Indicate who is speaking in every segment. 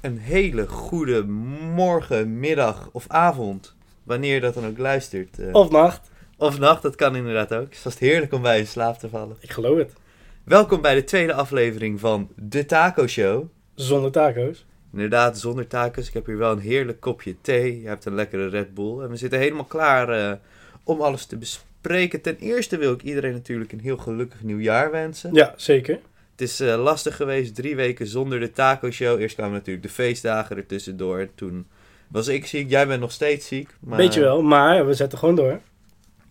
Speaker 1: een hele goede morgen, middag of avond. Wanneer je dat dan ook luistert. eh.
Speaker 2: Of nacht.
Speaker 1: Of nacht, dat kan inderdaad ook. Het is vast heerlijk om bij in slaap te vallen.
Speaker 2: Ik geloof het.
Speaker 1: Welkom bij de tweede aflevering van De Taco Show.
Speaker 2: Zonder taco's.
Speaker 1: Inderdaad, zonder tacos. Ik heb hier wel een heerlijk kopje thee. Je hebt een lekkere Red Bull. En we zitten helemaal klaar eh, om alles te bespreken. Ten eerste wil ik iedereen natuurlijk een heel gelukkig nieuwjaar wensen.
Speaker 2: Ja, zeker.
Speaker 1: Het is eh, lastig geweest, drie weken zonder de taco show. Eerst kwamen natuurlijk de feestdagen ertussendoor. Toen was ik ziek, jij bent nog steeds ziek. Maar
Speaker 2: Weet je wel, maar we zetten gewoon door.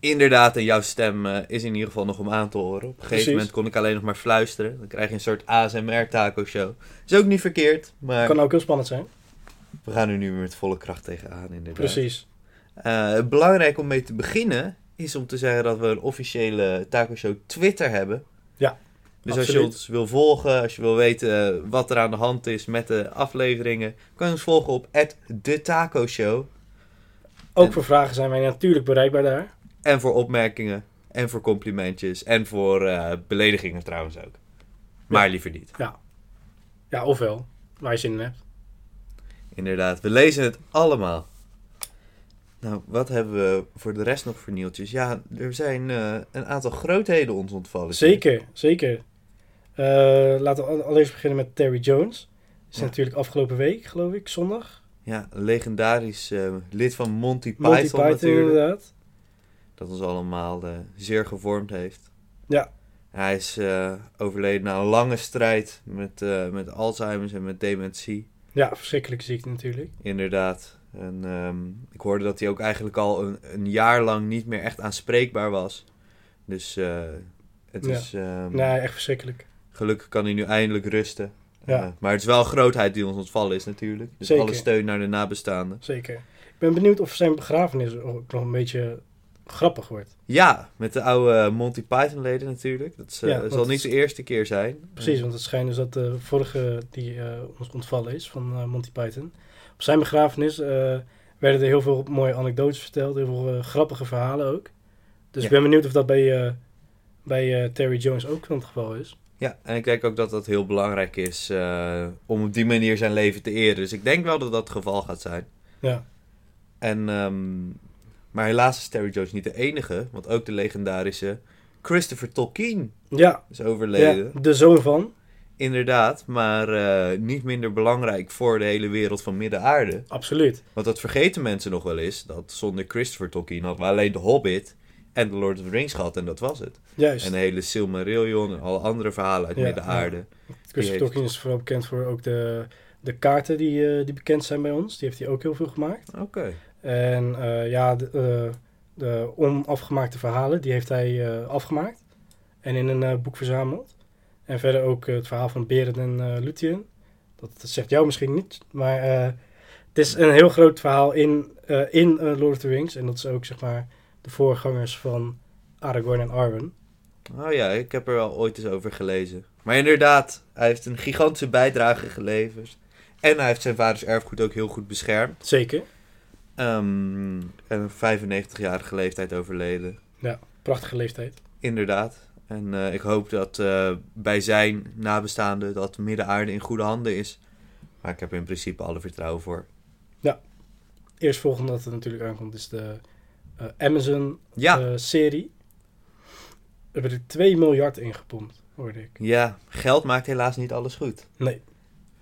Speaker 1: Inderdaad, en jouw stem eh, is in ieder geval nog om aan te horen. Op een gegeven
Speaker 2: Precies.
Speaker 1: moment kon ik alleen nog maar fluisteren. Dan krijg je een soort ASMR taco show. Is ook niet verkeerd, maar
Speaker 2: Kan ook heel spannend zijn.
Speaker 1: we gaan er nu weer met volle kracht tegenaan inderdaad.
Speaker 2: Precies.
Speaker 1: Eh, belangrijk om mee te beginnen is om te zeggen dat we een officiële taco show Twitter hebben.
Speaker 2: Ja,
Speaker 1: Dus als je ons wil volgen, als je wil weten wat er aan de hand is met de afleveringen, kan je ons volgen op de Taco Show.
Speaker 2: Ook
Speaker 1: En-
Speaker 2: voor vragen zijn wij natuurlijk bereikbaar daar.
Speaker 1: En voor opmerkingen, en voor complimentjes, en voor eh, beledigingen trouwens ook. Maar liever niet.
Speaker 2: Ja, ofwel. Waar je zin in hebt.
Speaker 1: Inderdaad, we lezen het allemaal. Nou, wat hebben we voor de rest nog voor nieuwtjes? Ja, er zijn eh, een aantal grootheden ons ontvallen.
Speaker 2: Zeker, zeker. Eh, laten we al- allereerst beginnen met Terry Jones. Is
Speaker 1: Ja.
Speaker 2: natuurlijk afgelopen week, geloof ik, zondag.
Speaker 1: Ja, legendarisch eh, lid van Monty Python,
Speaker 2: Monty Python
Speaker 1: natuurlijk.
Speaker 2: inderdaad.
Speaker 1: Dat ons allemaal eh, zeer gevormd heeft.
Speaker 2: Ja.
Speaker 1: Hij is overleden na een lange strijd met, met Alzheimer's en met dementie.
Speaker 2: Ja, verschrikkelijke ziekte natuurlijk.
Speaker 1: Inderdaad. En ehm, ik hoorde dat hij ook eigenlijk al een, een jaar lang niet meer echt aanspreekbaar was. Dus eh, het
Speaker 2: Ja.
Speaker 1: is... ehm,
Speaker 2: Nee, echt verschrikkelijk.
Speaker 1: Gelukkig kan hij nu eindelijk rusten.
Speaker 2: Ja.
Speaker 1: Eh, maar het is wel grootheid die ons ontvallen is natuurlijk. Dus
Speaker 2: Zeker.
Speaker 1: alle steun naar de nabestaanden.
Speaker 2: Zeker. Ik ben benieuwd of zijn begrafenis ook nog een beetje grappig wordt.
Speaker 1: Ja, met de oude Monty Python leden natuurlijk. Dat is, eh,
Speaker 2: Ja,
Speaker 1: zal niet de eerste keer zijn.
Speaker 2: Precies,
Speaker 1: Eh,
Speaker 2: want het schijnt dus dat de vorige die ons ontvallen is van Monty Python. Op zijn begrafenis werden er heel veel mooie anekdotes verteld, heel veel grappige verhalen ook. Dus
Speaker 1: Ja.
Speaker 2: ik ben benieuwd of dat bij, bij Terry Jones ook het geval is.
Speaker 1: Ja, en ik denk ook dat dat heel belangrijk is eh, om op die manier zijn leven te eren. Dus ik denk wel dat dat het geval gaat zijn.
Speaker 2: Ja,
Speaker 1: En, ehm, maar helaas is Terry Jones niet de enige. Want ook de legendarische Christopher Tolkien
Speaker 2: ja,
Speaker 1: is overleden.
Speaker 2: ja de zoon van,
Speaker 1: Inderdaad, maar eh, niet minder belangrijk voor de hele wereld van Midden-Aarde.
Speaker 2: absoluut.
Speaker 1: Want dat vergeten mensen nog wel eens. Dat zonder Christopher Tolkien hadden we alleen de Hobbit en The Lord of the Rings gehad. En dat was het.
Speaker 2: Juist.
Speaker 1: En de hele Silmarillion en alle andere verhalen uit
Speaker 2: Ja,
Speaker 1: Midden-Aarde.
Speaker 2: Christopher
Speaker 1: heeft-
Speaker 2: Tolkien is vooral bekend voor ook de, de kaarten die, eh, die bekend zijn bij ons. Die heeft hij ook heel veel gemaakt.
Speaker 1: Oké.
Speaker 2: En eh, ja, de, eh, de onafgemaakte verhalen, die heeft hij eh, afgemaakt. En in een boek verzameld. En verder ook het verhaal van Berend en Luthien. Dat, dat zegt jou misschien niet, maar eh, het is een heel groot verhaal in, eh, in Lord of the Rings. En dat is ook zeg maar de voorgangers van Aragorn en Arwen.
Speaker 1: Oh ja, ik heb er wel ooit eens over gelezen. Maar inderdaad, hij heeft een gigantische bijdrage geleverd. En hij heeft zijn vaders erfgoed ook heel goed beschermd.
Speaker 2: Zeker.
Speaker 1: Ehm en op 95-jarige leeftijd overleden.
Speaker 2: Prachtige leeftijd.
Speaker 1: Inderdaad. En eh, ik hoop dat eh, bij zijn nabestaanden dat Midden-Aarde in goede handen is. Maar ik heb er in principe alle vertrouwen voor.
Speaker 2: Eerstvolgende dat er natuurlijk aankomt is de eh, Amazon
Speaker 1: Ja,
Speaker 2: eh, serie. Er werden 2 miljard ingepompt, hoorde ik.
Speaker 1: ja, geld maakt helaas niet alles goed.
Speaker 2: Nee.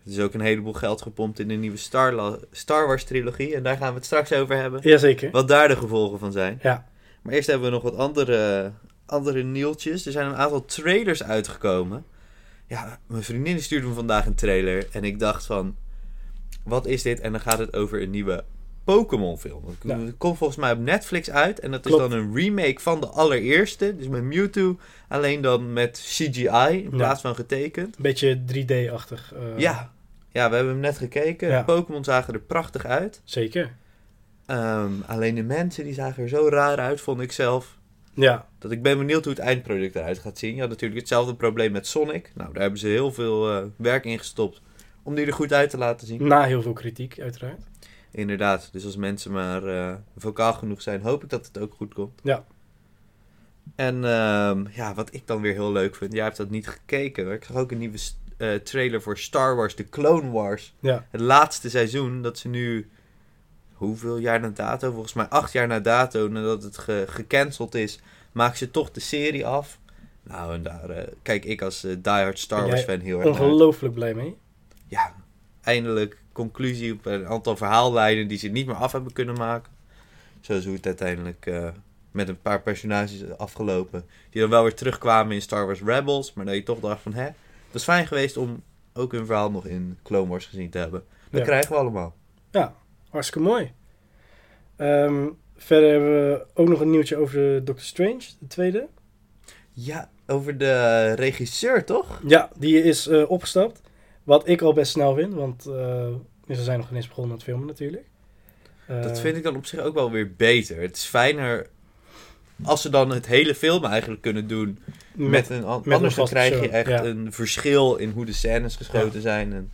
Speaker 1: Er is ook een heleboel geld gepompt in de nieuwe Star, Star Wars trilogie. En daar gaan we het straks over hebben.
Speaker 2: Jazeker.
Speaker 1: Wat daar de gevolgen van zijn.
Speaker 2: Ja.
Speaker 1: Maar eerst hebben we nog wat andere, andere nieuwtjes. Er zijn een aantal trailers uitgekomen. Ja, mijn vriendin stuurde me vandaag een trailer. En ik dacht van, wat is dit? En dan gaat het over een nieuwe Pokémon film. Het
Speaker 2: Ja.
Speaker 1: komt volgens mij op Netflix uit. En dat is dan een remake van de allereerste. Dus met Mewtwo. Alleen dan met CGI in plaats van getekend.
Speaker 2: Een beetje 3D-achtig. eh,
Speaker 1: Ja. ja, we hebben hem net gekeken.
Speaker 2: Ja.
Speaker 1: De Pokémon zagen er prachtig uit.
Speaker 2: Zeker.
Speaker 1: Ehm, alleen de mensen die zagen er zo raar uit, vond ik zelf.
Speaker 2: Ja,
Speaker 1: Dat ik ben benieuwd hoe het eindproduct eruit gaat zien. Je had natuurlijk hetzelfde probleem met Sonic. Nou, daar hebben ze heel veel eh, werk in gestopt om die er goed uit te laten zien.
Speaker 2: na heel veel kritiek, uiteraard.
Speaker 1: Inderdaad, dus als mensen maar eh vocaal genoeg zijn, hoop ik dat het ook goed komt.
Speaker 2: Ja.
Speaker 1: En ehm, ja, wat ik dan weer heel leuk vind, jij hebt dat niet gekeken, maar ik zag ook een nieuwe eh, trailer voor Star Wars, The Clone Wars.
Speaker 2: Ja.
Speaker 1: Het laatste seizoen, dat ze nu... Hoeveel jaar na dato? Volgens mij acht jaar na dato, nadat het ge- gecanceld is, maken ze toch de serie af. Nou, en daar eh, kijk ik als eh, diehard Star Wars fan heel erg.
Speaker 2: Ongelooflijk blij mee.
Speaker 1: Ja, eindelijk conclusie op een aantal verhaallijnen die ze niet meer af hebben kunnen maken. Zoals hoe het uiteindelijk eh, met een paar personages is afgelopen. Die dan wel weer terugkwamen in Star Wars Rebels. Maar dat je toch dacht van, hè, het was fijn geweest om ook hun verhaal nog in Clone Wars gezien te hebben. Dat
Speaker 2: Ja.
Speaker 1: krijgen we allemaal.
Speaker 2: Hartstikke mooi. Ehm, verder hebben we ook nog een nieuwtje over de Doctor Strange, de tweede.
Speaker 1: Ja, over de regisseur, toch?
Speaker 2: Ja, die is eh, opgestapt. Wat ik al best snel vind, want eh, ze zijn nog niet eens begonnen met filmen natuurlijk. Eh,
Speaker 1: Dat vind ik dan op zich ook wel weer beter. Het is fijner als ze dan het hele film eigenlijk kunnen doen met, een
Speaker 2: met
Speaker 1: anders dan krijg je echt
Speaker 2: ja.
Speaker 1: een verschil in hoe de scènes geschoten zijn. En,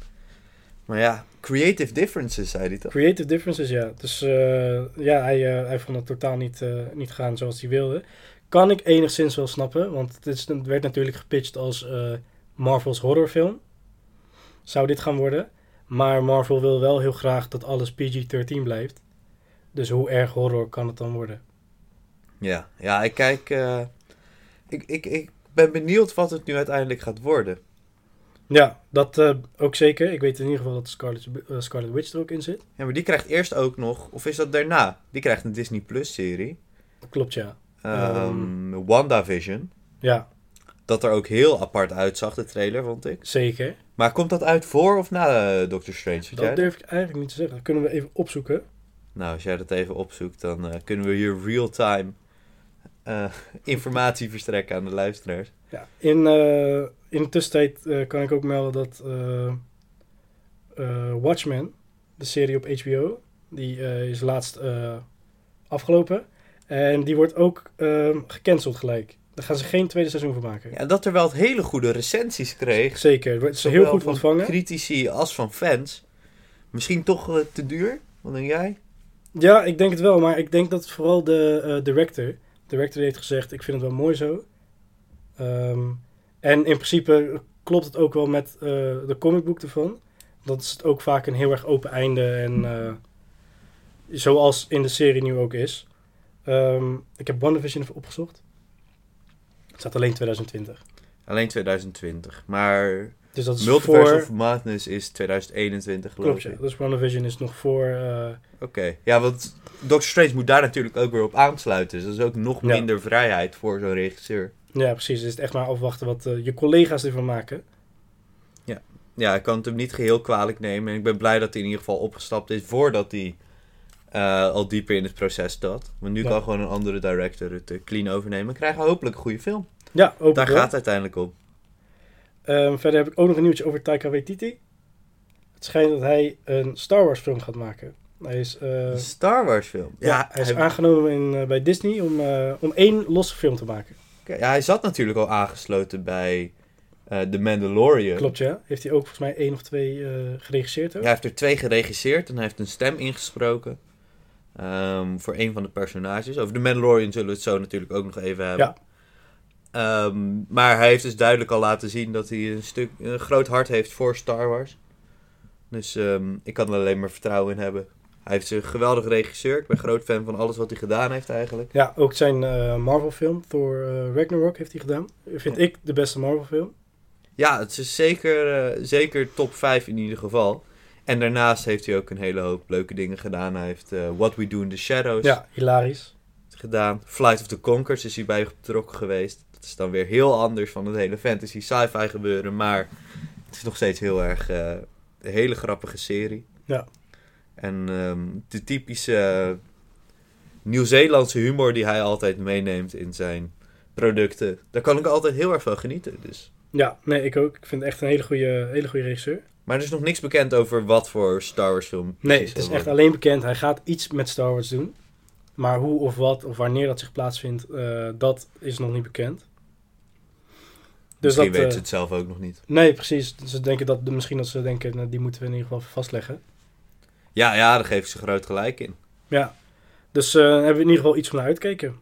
Speaker 1: maar ja, creative differences, zei hij toch?
Speaker 2: Creative differences, ja. Dus eh, ja, hij, eh, hij vond het totaal niet, eh, niet gaan zoals hij wilde. Kan ik enigszins wel snappen, want het, is, het werd natuurlijk gepitcht als eh, Marvel's horrorfilm. Zou dit gaan worden. Maar Marvel wil wel heel graag dat alles PG-13 blijft. Dus hoe erg horror kan het dan worden?
Speaker 1: Ja, ja ik kijk. eh, ik, ik, ik ben benieuwd wat het nu uiteindelijk gaat worden.
Speaker 2: Ja, dat eh, ook zeker. Ik weet in ieder geval dat Scarlet, eh, Scarlet Witch er ook in zit.
Speaker 1: Ja, maar die krijgt eerst ook nog, of is dat daarna? Die krijgt een Disney Plus serie.
Speaker 2: Klopt, ja.
Speaker 1: Ehm WandaVision.
Speaker 2: Ja,
Speaker 1: Dat er ook heel apart uitzag, de trailer, vond ik.
Speaker 2: zeker.
Speaker 1: Maar komt dat uit voor of na eh, Doctor Strange? Weet jij
Speaker 2: Dat durf ik eigenlijk niet te zeggen. Dat kunnen we even opzoeken.
Speaker 1: Nou, als jij dat even opzoekt, dan eh, kunnen we hier real-time eh, informatie verstrekken aan de luisteraars.
Speaker 2: Ja, in, in de tussentijd kan ik ook melden dat Watchmen, de serie op HBO, die is laatst afgelopen. En die wordt ook gecanceld gelijk. Daar gaan ze geen tweede seizoen van maken.
Speaker 1: Ja, dat er wel het hele goede recensies kreeg.
Speaker 2: Zeker, het
Speaker 1: Zowel
Speaker 2: heel goed
Speaker 1: van
Speaker 2: ontvangen.
Speaker 1: Critici als van fans. Misschien toch eh, te duur? Wat denk jij?
Speaker 2: Ja, ik denk het wel, maar ik denk dat vooral de eh, director, de director heeft gezegd, ik vind het wel mooi zo. Ehm, en in principe klopt het ook wel met eh, de comicboek ervan. Dat is het ook vaak een heel erg open einde en zoals in de serie nu ook is. Ehm, ik heb WandaVision even opgezocht. Het staat alleen 2020.
Speaker 1: Alleen 2020. Maar
Speaker 2: Dus dat is
Speaker 1: Multiverse
Speaker 2: voor...
Speaker 1: of Madness is 2021 geloof
Speaker 2: Klopt, ja.
Speaker 1: ik.
Speaker 2: Dus WandaVision is nog voor... eh,
Speaker 1: Oké. Ja, want Doctor Strange moet daar natuurlijk ook weer op aansluiten. Dus dat is ook nog
Speaker 2: Ja.
Speaker 1: minder vrijheid voor zo'n regisseur.
Speaker 2: ja, precies. Dus het is echt maar afwachten wat eh, je collega's ervan maken.
Speaker 1: Ja, ik kan het hem niet geheel kwalijk nemen. En ik ben blij dat hij in ieder geval opgestapt is voordat hij eh, al dieper in het proces zat. Want nu
Speaker 2: Ja.
Speaker 1: kan gewoon een andere director het eh, clean overnemen. En krijgen we hopelijk een goede film.
Speaker 2: Ja,
Speaker 1: Daar
Speaker 2: wel.
Speaker 1: gaat het uiteindelijk om.
Speaker 2: Ehm, verder heb ik ook nog een nieuwtje over Taika Waititi. Het schijnt dat hij een Star Wars film gaat maken. Hij is, eh,
Speaker 1: Een Star Wars film.
Speaker 2: ja, hij is
Speaker 1: hij,
Speaker 2: aangenomen in, bij Disney om, om één losse film te maken.
Speaker 1: ja, hij zat natuurlijk al aangesloten bij The Mandalorian.
Speaker 2: Klopt, ja. Heeft hij ook volgens mij één of twee geregisseerd ook?
Speaker 1: Ja, hij heeft er twee geregisseerd en hij heeft een stem ingesproken. Ehm, voor een van de personages. Over The Mandalorian zullen we het zo natuurlijk ook nog even hebben.
Speaker 2: Ja.
Speaker 1: Ehm, maar hij heeft dus duidelijk al laten zien dat hij een, stuk, een groot hart heeft voor Star Wars. Dus ehm, ik kan er alleen maar vertrouwen in hebben. Hij heeft een geweldige regisseur. Ik ben groot fan van alles wat hij gedaan heeft eigenlijk.
Speaker 2: Ja, ook zijn eh, Marvel film, Thor eh, Ragnarok, heeft hij gedaan. Vind ik de beste Marvel film.
Speaker 1: Ja, het is zeker, eh, zeker top 5 in ieder geval. En daarnaast heeft hij ook een hele hoop leuke dingen gedaan. Hij heeft eh, What We Do in the Shadows
Speaker 2: Ja, hilarisch.
Speaker 1: gedaan. Flight of the Conchords is hij bij betrokken geweest. Dat is dan weer heel anders van het hele fantasy sci-fi gebeuren. Maar het is nog steeds heel erg eh, een hele grappige serie.
Speaker 2: Ja.
Speaker 1: En ehm, de typische Nieuw-Zeelandse humor die hij altijd meeneemt in zijn producten. Daar kan ik altijd heel erg van genieten. Dus.
Speaker 2: Ja, nee, ik ook. Ik vind het echt een hele goede, hele goede regisseur.
Speaker 1: Maar er is nog niks bekend over wat voor Star Wars film.
Speaker 2: Nee, het is echt alleen bekend. Hij gaat iets met Star Wars doen. Maar hoe of wat of wanneer dat zich plaatsvindt, eh, dat is nog niet bekend. Dus
Speaker 1: Misschien
Speaker 2: dat,
Speaker 1: weten
Speaker 2: eh,
Speaker 1: ze het zelf ook nog niet.
Speaker 2: Nee, precies. Ze denken dat, misschien dat ze denken, nou, die moeten we in ieder geval vastleggen.
Speaker 1: Ja, ja, daar geven ze groot gelijk in.
Speaker 2: Ja. Dus eh, hebben we in ieder geval iets van uitkijken.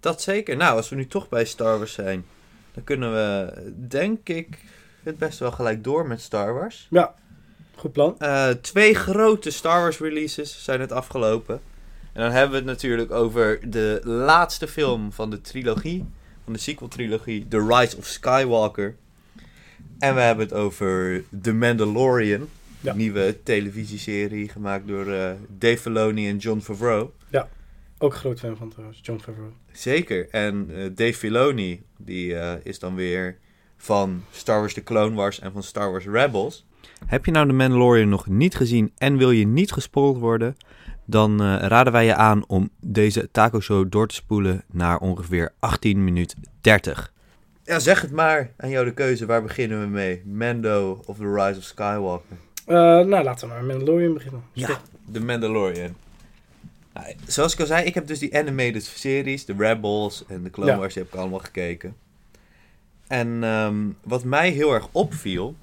Speaker 1: Dat zeker. Nou, als we nu toch bij Star Wars zijn, dan kunnen we, denk ik, het best wel gelijk door met Star Wars.
Speaker 2: Goed plan.
Speaker 1: Eh, twee grote Star Wars releases zijn het afgelopen. En dan hebben we het natuurlijk over de laatste film van de trilogie. Van de sequel-trilogie, The Rise of Skywalker. En we hebben het over The Mandalorian.
Speaker 2: Ja.
Speaker 1: Nieuwe televisieserie gemaakt door eh, Dave Filoni en John Favreau.
Speaker 2: Ook een groot fan van trouwens, John Favreau.
Speaker 1: Zeker. En eh, Dave Filoni, die is dan weer van Star Wars The Clone Wars en van Star Wars Rebels. Heb je nou The Mandalorian nog niet gezien en wil je niet gespoild worden? Dan eh, raden wij je aan om deze taco show door te spoelen naar ongeveer 18 minuten 30. Ja, zeg het maar. Aan jou de keuze. Waar beginnen we mee? Mando of The Rise of Skywalker?
Speaker 2: Eh, nou, laten we maar Mandalorian beginnen.
Speaker 1: Ja, The Mandalorian. Nou, zoals ik al zei, ik heb dus die animated series, de Rebels en de Clone
Speaker 2: Ja.
Speaker 1: Wars, die heb ik allemaal gekeken. En ehm, wat mij heel erg opviel,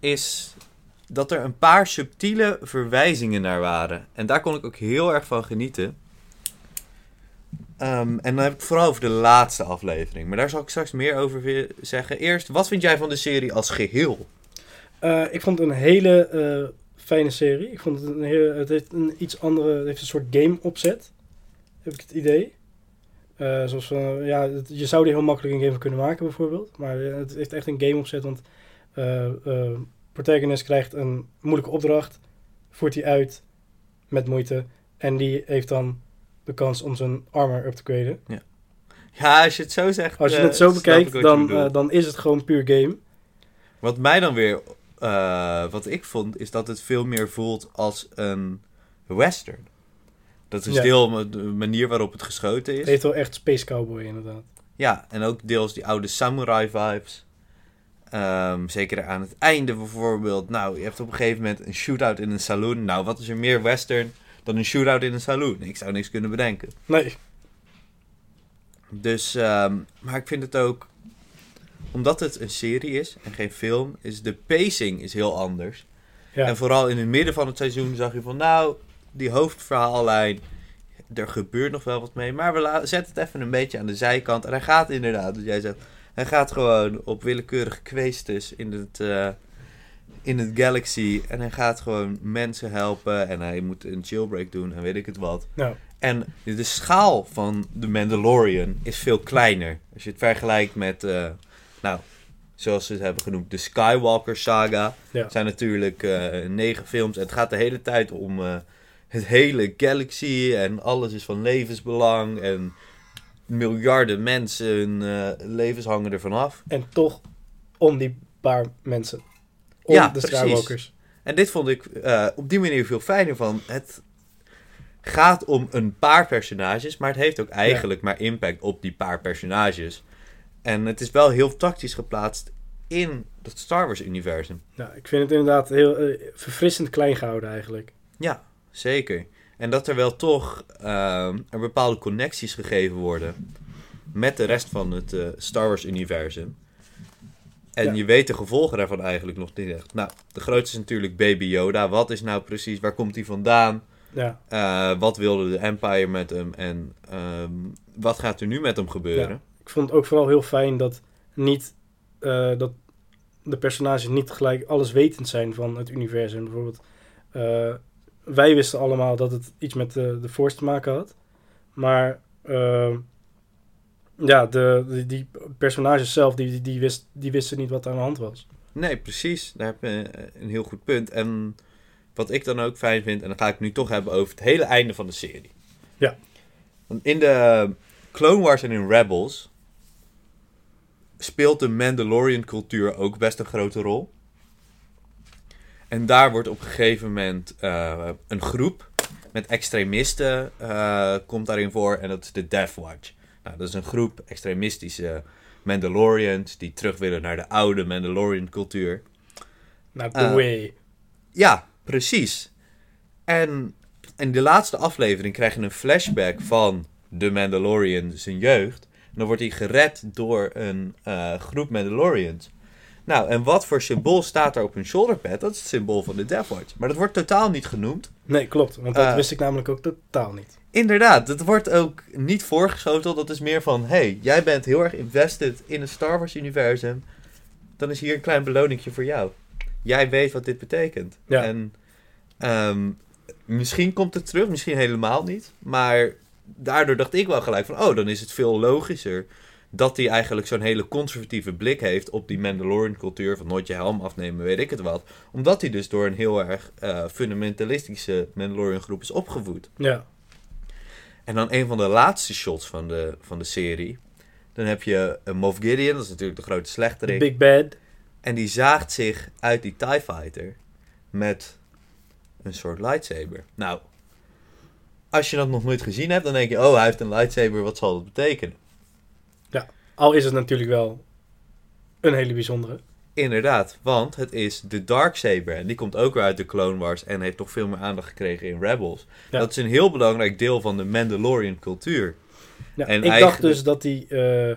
Speaker 1: is dat er een paar subtiele verwijzingen naar waren. En daar kon ik ook heel erg van genieten. Ehm, en dan heb ik vooral over de laatste aflevering. Maar daar zal ik straks meer over zeggen. Eerst, wat vind jij van de serie als geheel?
Speaker 2: Eh, ik vond het een hele eh, fijne serie. Ik vond het een heel, het heeft een iets andere, het heeft een soort game opzet. Heb ik het idee. Eh, zoals ja, het- je zou er heel makkelijk een game van kunnen maken bijvoorbeeld. Maar eh, het heeft echt een game opzet, want eh, protagonist krijgt een moeilijke opdracht, voert die uit met moeite en die heeft dan de kans om zijn armor up te graden.
Speaker 1: Ja, als je het zo zegt.
Speaker 2: Als je het zo bekijkt, dan, dan is het gewoon puur game.
Speaker 1: Wat mij dan weer, wat ik vond, is dat het veel meer voelt als een western. Dat is
Speaker 2: Ja.
Speaker 1: deel de manier waarop het geschoten is.
Speaker 2: Het heeft wel echt Space Cowboy inderdaad.
Speaker 1: Ja, en ook deels die oude samurai vibes. Ehm, zeker aan het einde bijvoorbeeld. Nou, je hebt op een gegeven moment een shootout in een saloon. Nou, wat is er meer western dan een shootout in een saloon? Ik zou niks kunnen bedenken.
Speaker 2: Nee,
Speaker 1: Dus, ehm, maar ik vind het ook, omdat het een serie is en geen film, is de pacing is heel anders.
Speaker 2: ja.
Speaker 1: En vooral in het midden van het seizoen zag je van, nou, die hoofdverhaallijn, er gebeurt nog wel wat mee. Maar we zetten het even een beetje aan de zijkant. En hij gaat inderdaad, wat jij zegt, hij gaat gewoon op willekeurige kwestes in het, eh, in het Galaxy. En hij gaat gewoon mensen helpen en hij moet een jailbreak doen en weet ik het wat.
Speaker 2: nou,
Speaker 1: En de schaal van The Mandalorian is veel kleiner. Als je het vergelijkt met, eh, nou, zoals ze het hebben genoemd, de Skywalker saga.
Speaker 2: Ja.
Speaker 1: Zijn natuurlijk eh, negen films. En het gaat de hele tijd om het hele galaxy. En alles is van levensbelang. En miljarden mensen, hun eh, levens hangen ervan af.
Speaker 2: En toch om die paar mensen. Om
Speaker 1: Ja,
Speaker 2: de
Speaker 1: precies.
Speaker 2: Skywalkers.
Speaker 1: En dit vond ik eh, op die manier veel fijner van. Het gaat om een paar personages, maar het heeft ook eigenlijk maar impact op die paar personages. En het is wel heel tactisch geplaatst in het Star Wars-universum.
Speaker 2: Nou, ik vind het inderdaad heel eh, verfrissend klein gehouden eigenlijk.
Speaker 1: Ja, zeker. En dat er wel toch er bepaalde connecties gegeven worden met de rest van het eh, Star Wars-universum. En
Speaker 2: Ja.
Speaker 1: je weet de gevolgen daarvan eigenlijk nog niet echt. Nou, de grootste is natuurlijk Baby Yoda. Wat is nou precies, waar komt hij vandaan?
Speaker 2: Ja,
Speaker 1: Eh, wat wilde de Empire met hem? En ehm, wat gaat er nu met hem gebeuren?
Speaker 2: Ja. ik vond het ook vooral heel fijn dat niet eh, dat de personages niet gelijk alles wetend zijn van het universum. Bijvoorbeeld, wij wisten allemaal dat het iets met de, de Force te maken had. Maar eh, ja, de, die, die personages zelf, die, die, die, wist, die wisten niet wat er aan de hand was.
Speaker 1: Nee, precies. Daar heb je eh, een heel goed punt. En wat ik dan ook fijn vind, en dan ga ik het nu toch hebben over het hele einde van de serie.
Speaker 2: Ja.
Speaker 1: Want in de Clone Wars en in Rebels speelt de Mandalorian cultuur ook best een grote rol. En daar wordt op een gegeven moment eh, een groep met extremisten eh, komt daarin voor en dat is de Death Watch. Nou, dat is een groep extremistische Mandalorians die terug willen naar de oude Mandalorian cultuur.
Speaker 2: Nou, the
Speaker 1: Eh,
Speaker 2: way.
Speaker 1: Ja, precies. En in de laatste aflevering krijg je een flashback van de Mandalorian zijn jeugd. En dan wordt hij gered door een groep Mandalorians. Nou, en wat voor symbool staat daar op hun shoulderpad? Dat is het symbool van de Death Watch. Maar dat wordt totaal niet genoemd.
Speaker 2: Nee, klopt. Want dat
Speaker 1: eh,
Speaker 2: wist ik namelijk ook totaal niet.
Speaker 1: Inderdaad, dat wordt ook niet voorgeschoteld. Dat is meer van, hey, jij bent heel erg invested in het Star Wars universum. dan is hier een klein beloningje voor jou. Jij weet wat dit betekent.
Speaker 2: Ja.
Speaker 1: En ehm, misschien komt het terug, misschien helemaal niet. Maar daardoor dacht ik wel gelijk van, oh, dan is het veel logischer dat hij eigenlijk zo'n hele conservatieve blik heeft op die Mandalorian-cultuur van nooit je helm afnemen, weet ik het wat. Omdat hij dus door een heel erg eh, fundamentalistische Mandalorian-groep is opgevoed.
Speaker 2: Ja.
Speaker 1: En dan een van de laatste shots van de, van de serie. Dan heb je een Moff Gideon, dat is natuurlijk de grote slechterik.
Speaker 2: Big Bad.
Speaker 1: En die zaagt zich uit die TIE Fighter met een soort lightsaber. Nou, als je dat nog nooit gezien hebt, dan denk je, oh, hij heeft een lightsaber, wat zal dat betekenen?
Speaker 2: Al is het natuurlijk wel een hele bijzondere.
Speaker 1: Inderdaad, want het is de Darksaber. En die komt ook weer uit de Clone Wars en heeft toch veel meer aandacht gekregen in Rebels.
Speaker 2: Ja.
Speaker 1: Dat is een heel belangrijk deel van de Mandalorian cultuur.
Speaker 2: Ja,
Speaker 1: En
Speaker 2: ik dacht dus dat die eh,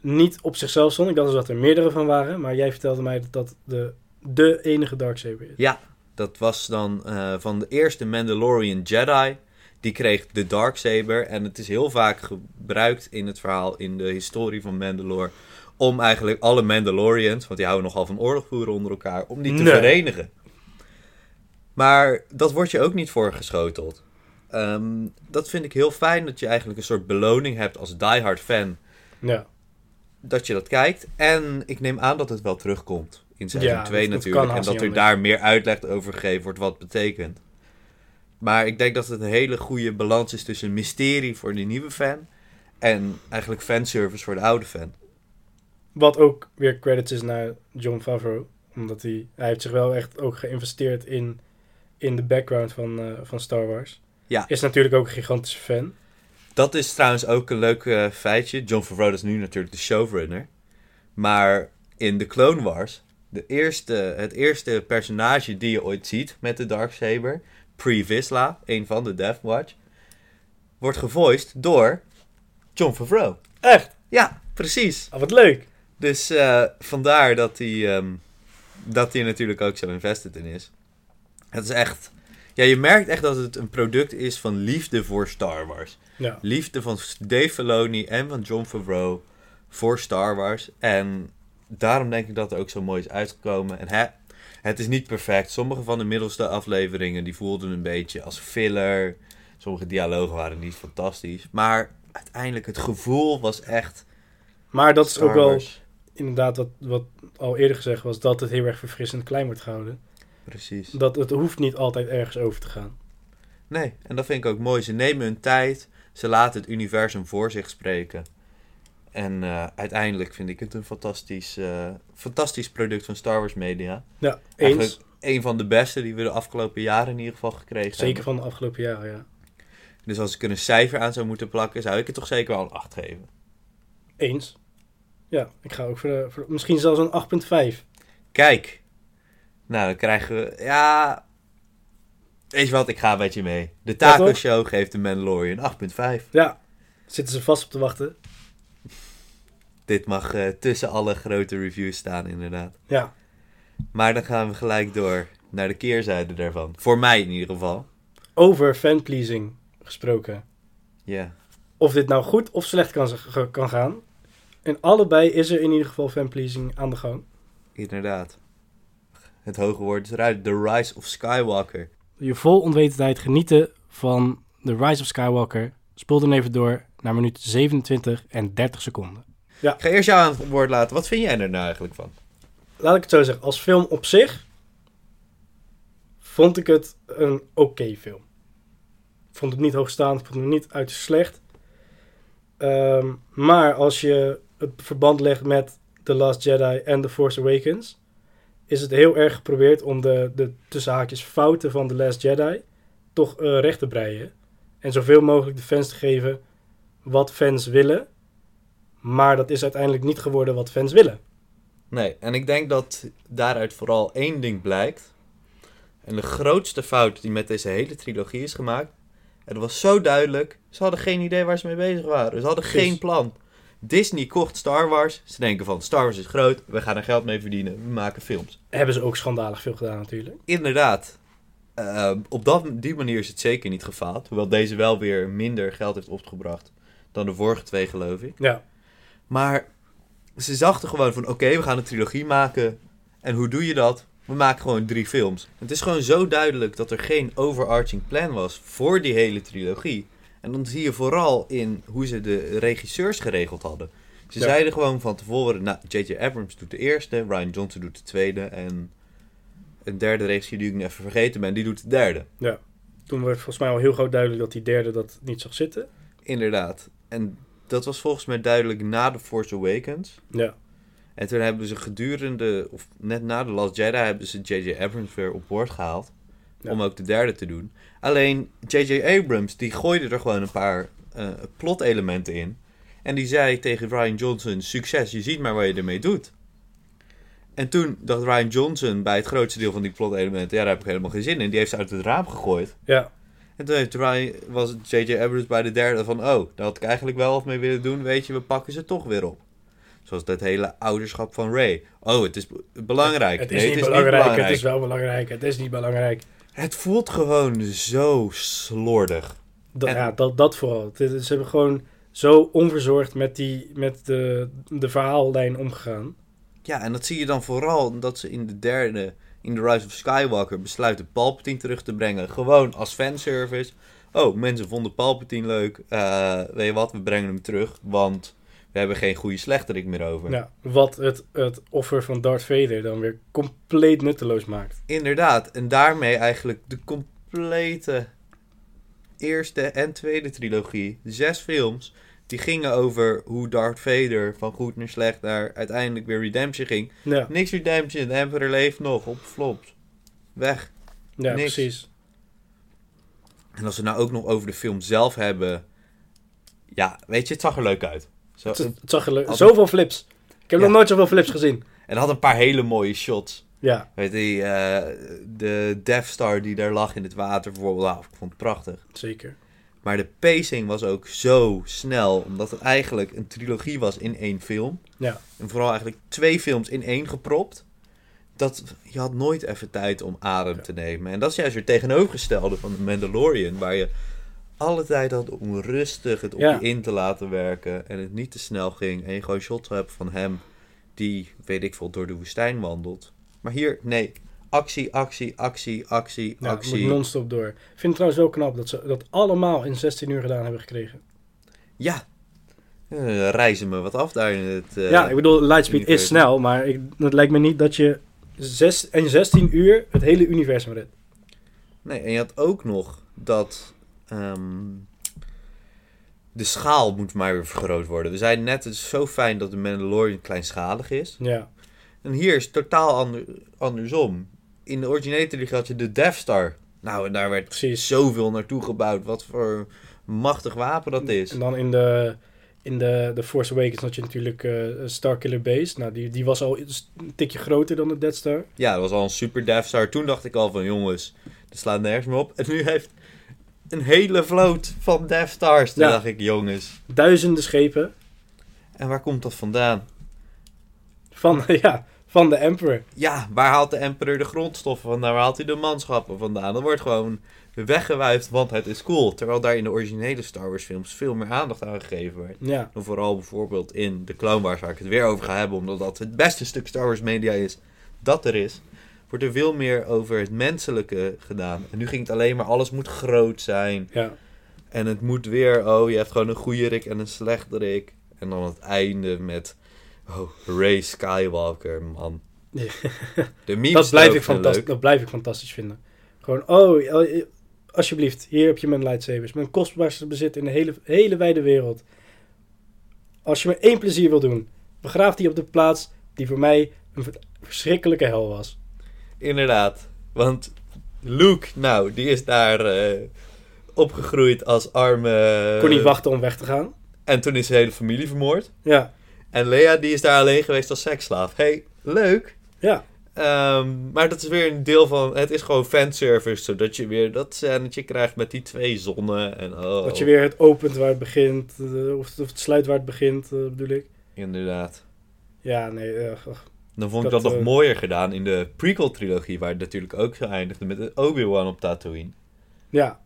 Speaker 2: niet op zichzelf stond. Ik dacht dus dat er meerdere van waren. Maar jij vertelde mij dat dat de, de enige Darksaber is.
Speaker 1: Ja, dat was dan eh, van de eerste Mandalorian Jedi. Die kreeg de Darksaber. En het is heel vaak gebruikt in het verhaal, in de historie van Mandalore. Om eigenlijk alle Mandalorians, want die houden nogal van oorlog voeren onder elkaar, om die te
Speaker 2: Nee.
Speaker 1: verenigen. Maar dat wordt je ook niet voorgeschoteld. Ehm, dat vind ik heel fijn, dat je eigenlijk een soort beloning hebt als diehard fan.
Speaker 2: Ja.
Speaker 1: Dat je dat kijkt. En ik neem aan dat het wel terugkomt in seizoen
Speaker 2: Ja,
Speaker 1: 2
Speaker 2: dat- dat
Speaker 1: natuurlijk. en dat er daar meer uitleg over gegeven wordt wat het betekent. Maar ik denk dat het een hele goede balans is tussen mysterie voor de nieuwe fan. En eigenlijk fanservice voor de oude fan.
Speaker 2: Wat ook weer credits is naar John Favreau. Omdat hij, hij heeft zich wel echt ook geïnvesteerd in, in de background van, eh, van Star Wars.
Speaker 1: Ja.
Speaker 2: Is natuurlijk ook een gigantische fan.
Speaker 1: Dat is trouwens ook een leuk eh, feitje. John Favreau is nu natuurlijk de showrunner. Maar in de Clone Wars, de eerste, het eerste personage die je ooit ziet met de Darksaber, Pre Vizsla, een van de Death Watch, wordt gevoiced door John Favreau.
Speaker 2: Echt?
Speaker 1: Ja, precies.
Speaker 2: Ah, wat leuk.
Speaker 1: Dus eh, vandaar dat hij, ehm, dat hij natuurlijk ook zo invested in is. Het is echt... Ja, je merkt echt dat het een product is van liefde voor Star Wars.
Speaker 2: Ja.
Speaker 1: Liefde van Dave Filoni en van John Favreau voor Star Wars. En daarom denk ik dat het ook zo mooi is uitgekomen. En hè, het is niet perfect. Sommige van de middelste afleveringen die voelden een beetje als filler. Sommige dialogen waren niet fantastisch. Maar uiteindelijk het gevoel was echt
Speaker 2: Maar dat is
Speaker 1: Star
Speaker 2: ook wel inderdaad wat, wat al eerder gezegd was. Dat het heel erg verfrissend klein wordt gehouden.
Speaker 1: Precies.
Speaker 2: Dat het hoeft niet altijd ergens over te gaan.
Speaker 1: Nee, en dat vind ik ook mooi. Ze nemen hun tijd. Ze laten het universum voor zich spreken. En eh, uiteindelijk vind ik het een fantastisch, eh, fantastisch product van Star Wars Media.
Speaker 2: Ja, eens.
Speaker 1: Eigenlijk een van de beste die we de afgelopen jaren in ieder geval gekregen
Speaker 2: Zeker
Speaker 1: hebben.
Speaker 2: van de afgelopen jaren, ja.
Speaker 1: Dus als ik er een cijfer aan zou moeten plakken, zou ik het toch zeker wel een 8 geven.
Speaker 2: Eens. Ja, ik ga ook voor, de, voor misschien zelfs een 8.5.
Speaker 1: Kijk. Nou, dan krijgen we... Ja... Weet je wat, ik ga met je mee. De Taco? Show geeft de Mandalorian 8.5.
Speaker 2: Ja, zitten ze vast op te wachten.
Speaker 1: Dit mag eh, tussen alle grote reviews staan, inderdaad.
Speaker 2: Ja,
Speaker 1: Maar dan gaan we gelijk door naar de keerzijde daarvan. Voor mij in ieder geval.
Speaker 2: over fanpleasing gesproken.
Speaker 1: Ja.
Speaker 2: Of dit nou goed of slecht kan, kan gaan. En allebei is er in ieder geval fanpleasing aan de gang.
Speaker 1: Inderdaad. Het hoge woord is eruit. The Rise of Skywalker.
Speaker 2: Je vol onwetendheid genieten van The Rise of Skywalker. Spoel dan even door naar minuut 27 en 30 seconden.
Speaker 1: Ik ga eerst jou aan het woord laten. Wat vind jij er nou eigenlijk van?
Speaker 2: Laat ik het zo zeggen, als film op zich vond ik het een oké film. Ik vond het niet hoogstaand, ik vond het niet uiterst slecht. Ehm, maar als je het verband legt met The Last Jedi en The Force Awakens, is het heel erg geprobeerd om de, de tussen haakjes fouten van The Last Jedi toch eh, recht te breien. En zoveel mogelijk de fans te geven wat fans willen. Maar dat is uiteindelijk niet geworden wat fans willen.
Speaker 1: Nee, en ik denk dat daaruit vooral één ding blijkt. En de grootste fout die met deze hele trilogie is gemaakt. Het was zo duidelijk. Ze hadden geen idee waar ze mee bezig waren. Ze hadden
Speaker 2: Precies.
Speaker 1: geen plan. Disney kocht Star Wars. Ze denken van Star Wars is groot. We gaan er geld mee verdienen. We maken films.
Speaker 2: Hebben ze ook schandalig veel gedaan natuurlijk.
Speaker 1: Inderdaad. eh, op dat, die manier is het zeker niet gefaald. Hoewel deze wel weer minder geld heeft opgebracht dan de vorige twee, geloof ik.
Speaker 2: Ja,
Speaker 1: Maar ze dachten gewoon van, oké, we gaan een trilogie maken. En hoe doe je dat? We maken gewoon drie films. Het is gewoon zo duidelijk dat er geen overarching plan was voor die hele trilogie. En dan zie je vooral in hoe ze de regisseurs geregeld hadden. Ze
Speaker 2: Ja.
Speaker 1: zeiden gewoon van tevoren, nou, J.J. Abrams doet de eerste, Ryan Johnson doet de tweede en een derde regisseur die ik nu even vergeten ben, die doet de derde.
Speaker 2: Toen werd volgens mij al heel groot duidelijk dat die derde dat niet zag zitten.
Speaker 1: Inderdaad. En dat was volgens mij duidelijk na The Force Awakens.
Speaker 2: Ja,
Speaker 1: En toen hebben ze gedurende, of net na The Last Jedi, hebben ze J.J. Abrams weer op boord gehaald.
Speaker 2: Ja.
Speaker 1: Om ook de derde te doen. Alleen J.J. Abrams, die gooide er gewoon een paar eh plot-elementen in. En die zei tegen Ryan Johnson, succes, je ziet maar wat je ermee doet. En toen dacht Ryan Johnson bij het grootste deel van die plot-elementen, ja, daar heb ik helemaal geen zin in. Die heeft ze uit het raam gegooid.
Speaker 2: ja,
Speaker 1: En toen heeft Ryan, was J.J. Abrams bij de derde van... Oh, daar had ik eigenlijk wel wat mee willen doen. Weet je, we pakken ze toch weer op. Zoals dat hele ouderschap van Ray. Oh, het is belangrijk.
Speaker 2: het is,
Speaker 1: Nee,
Speaker 2: niet,
Speaker 1: het is
Speaker 2: belangrijk,
Speaker 1: niet belangrijk.
Speaker 2: Het is wel belangrijk. Het is niet belangrijk.
Speaker 1: Het voelt gewoon zo slordig.
Speaker 2: Dat,
Speaker 1: En-
Speaker 2: Ja, dat, dat vooral. Ze hebben gewoon zo onverzorgd met, die, met de, de verhaallijn omgegaan.
Speaker 1: Ja, en dat zie je dan vooral omdat ze in de derde... In The Rise of Skywalker besluiten Palpatine terug te brengen. Gewoon als fanservice. Oh, mensen vonden Palpatine leuk. Eh, weet je wat, we brengen hem terug. Want we hebben geen goede slechterik meer over.
Speaker 2: Ja, wat het, het offer van Darth Vader dan weer compleet nutteloos maakt.
Speaker 1: Inderdaad, en daarmee eigenlijk de complete eerste en tweede trilogie, zes films, die gingen over hoe Darth Vader van goed naar slecht naar uiteindelijk weer Redemption ging.
Speaker 2: Ja,
Speaker 1: Niks Redemption, de Emperor leeft nog, op flops. Weg.
Speaker 2: ja
Speaker 1: niks.
Speaker 2: precies.
Speaker 1: En als we nou ook nog over de film zelf hebben, ja, weet je, het zag er leuk uit. Zo,
Speaker 2: Het, het zag er leuk Zoveel flips. Ik heb
Speaker 1: Ja.
Speaker 2: nog nooit zoveel flips gezien.
Speaker 1: en had een paar hele mooie shots.
Speaker 2: Ja,
Speaker 1: Weet je, eh, de Death Star die daar lag in het water bijvoorbeeld, nou, ik vond het prachtig.
Speaker 2: zeker.
Speaker 1: Maar de pacing was ook zo snel, omdat het eigenlijk een trilogie was in één film.
Speaker 2: Ja.
Speaker 1: En vooral eigenlijk twee films in één gepropt. Dat je had nooit even tijd om adem
Speaker 2: Ja.
Speaker 1: te nemen. En dat is juist weer tegenovergestelde van The Mandalorian, waar je alle tijd had om rustig het op
Speaker 2: Ja.
Speaker 1: je in te laten werken en het niet te snel ging. En je gewoon shots hebt van hem die, weet ik veel, door de woestijn wandelt. Maar hier, nee. Actie, actie, actie, actie,
Speaker 2: Ja, moet
Speaker 1: actie.
Speaker 2: non-stop door. Ik vind het trouwens wel knap dat ze dat allemaal in 16 uur gedaan hebben gekregen.
Speaker 1: Ja. Eh, reizen me wat af daar in het... eh,
Speaker 2: ja, ik bedoel, Lightspeed is snel, maar ik, het lijkt me niet dat je zes, in 16 uur het hele universum redt.
Speaker 1: Nee, en je had ook nog dat... ehm, de schaal moet maar weer vergroot worden. We zeiden net, het is zo fijn dat de Mandalorian kleinschalig is.
Speaker 2: Ja,
Speaker 1: En hier is het totaal ander, andersom. In de originele trilogie had je de Death Star. Nou, en daar werd
Speaker 2: precies.
Speaker 1: zoveel naartoe gebouwd. Wat voor machtig wapen dat is.
Speaker 2: En dan in de, in de, de Force Awakens had je natuurlijk eh Starkiller Base. Nou, die, die was al een tikje groter dan de Death Star.
Speaker 1: Ja, dat was al een super Death Star. Toen dacht ik al van, jongens, dat slaat nergens meer op. En nu heeft een hele vloot van Death Stars. Toen
Speaker 2: Ja.
Speaker 1: dacht ik, jongens.
Speaker 2: Duizenden schepen
Speaker 1: En waar komt dat vandaan?
Speaker 2: van, ja, van de Emperor.
Speaker 1: Ja, waar haalt de Emperor de grondstoffen vandaan? Waar haalt hij de manschappen vandaan? Dat wordt gewoon weggewuifd, want het is cool. Terwijl daar in de originele Star Wars films veel meer aandacht aan gegeven werd.
Speaker 2: Ja,
Speaker 1: Dan vooral bijvoorbeeld in de Clone Wars, waar ik het weer over ga hebben, omdat dat het beste stuk Star Wars media is dat er is. Wordt er veel meer over het menselijke gedaan. En nu ging het alleen maar, alles moet groot zijn.
Speaker 2: ja.
Speaker 1: En het moet weer, oh, je hebt gewoon een goede Rick en een slechte Rick. En dan het einde met, oh, Ray Skywalker, man.
Speaker 2: Ja.
Speaker 1: De memes
Speaker 2: Dat blijf, ik fantastisch, dat blijf ik fantastisch vinden. Gewoon, oh, eh, alsjeblieft, hier heb je mijn lightsabers. Mijn kostbaarste bezit in de hele, hele wijde wereld. Als je me één plezier wil doen, begraaf die op de plaats die voor mij een ver- verschrikkelijke hel was.
Speaker 1: Inderdaad. Want Luke, nou, die is daar eh, opgegroeid als arme...
Speaker 2: Kon niet wachten om weg te gaan.
Speaker 1: En toen is zijn hele familie vermoord.
Speaker 2: Ja,
Speaker 1: En Lea, die is daar alleen geweest als seksslaaf. hey, leuk.
Speaker 2: ja,
Speaker 1: Ehm, maar dat is weer een deel van... Het is gewoon fanservice, zodat je weer dat scènetje krijgt met die twee zonnen. En oh,
Speaker 2: dat je weer het opent waar het begint, eh, of, het, of het sluit waar het begint, eh, bedoel ik.
Speaker 1: Inderdaad.
Speaker 2: Ja, nee, eh,
Speaker 1: Dan vond ik
Speaker 2: Dat,
Speaker 1: dat, nog mooier gedaan in de prequel-trilogie, waar het natuurlijk ook eindigde met Obi-Wan op Tatooine.
Speaker 2: ja,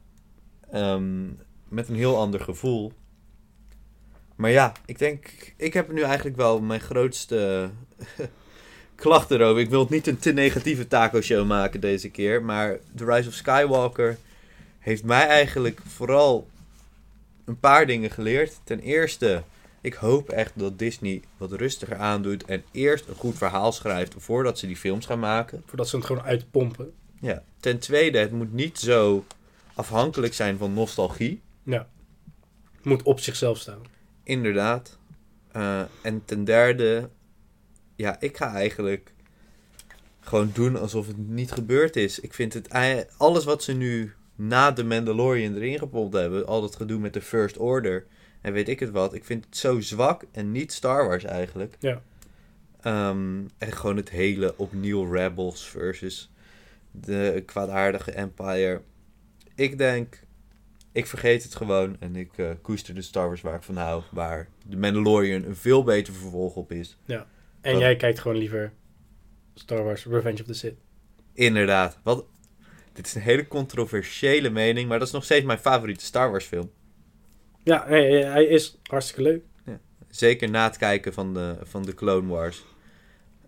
Speaker 1: Ehm, met een heel ander gevoel. Maar ja, ik denk, ik heb nu eigenlijk wel mijn grootste klacht erover. Ik wil het niet een te negatieve taco-show maken deze keer. Maar The Rise of Skywalker heeft mij eigenlijk vooral een paar dingen geleerd. Ten eerste, ik hoop echt dat Disney wat rustiger aandoet en eerst een goed verhaal schrijft voordat ze die films gaan maken.
Speaker 2: Voordat ze het gewoon uitpompen.
Speaker 1: Ja. Ten tweede, het moet niet zo afhankelijk zijn van nostalgie.
Speaker 2: Ja. Moet op zichzelf staan.
Speaker 1: Inderdaad. Uh, en ten derde, ja, ik ga eigenlijk gewoon doen alsof het niet gebeurd is. Ik vind het alles wat ze nu na de Mandalorian erin gepompt hebben, al dat gedoe met de First Order en weet ik het wat, ik vind het zo zwak en niet Star Wars eigenlijk.
Speaker 2: Ja.
Speaker 1: Um, en gewoon het hele opnieuw Rebels versus de kwaadaardige Empire. Ik denk, ik vergeet het gewoon en ik uh, koester de Star Wars waar ik van hou. Waar de Mandalorian een veel beter vervolg op is.
Speaker 2: Ja. En jij kijkt gewoon liever Star Wars Revenge of the Sith.
Speaker 1: Inderdaad. Wat, dit is een hele controversiële mening, maar dat is nog steeds mijn favoriete Star Wars film.
Speaker 2: Ja, hij, hij is hartstikke leuk.
Speaker 1: Ja. Zeker na het kijken van de, van de Clone Wars.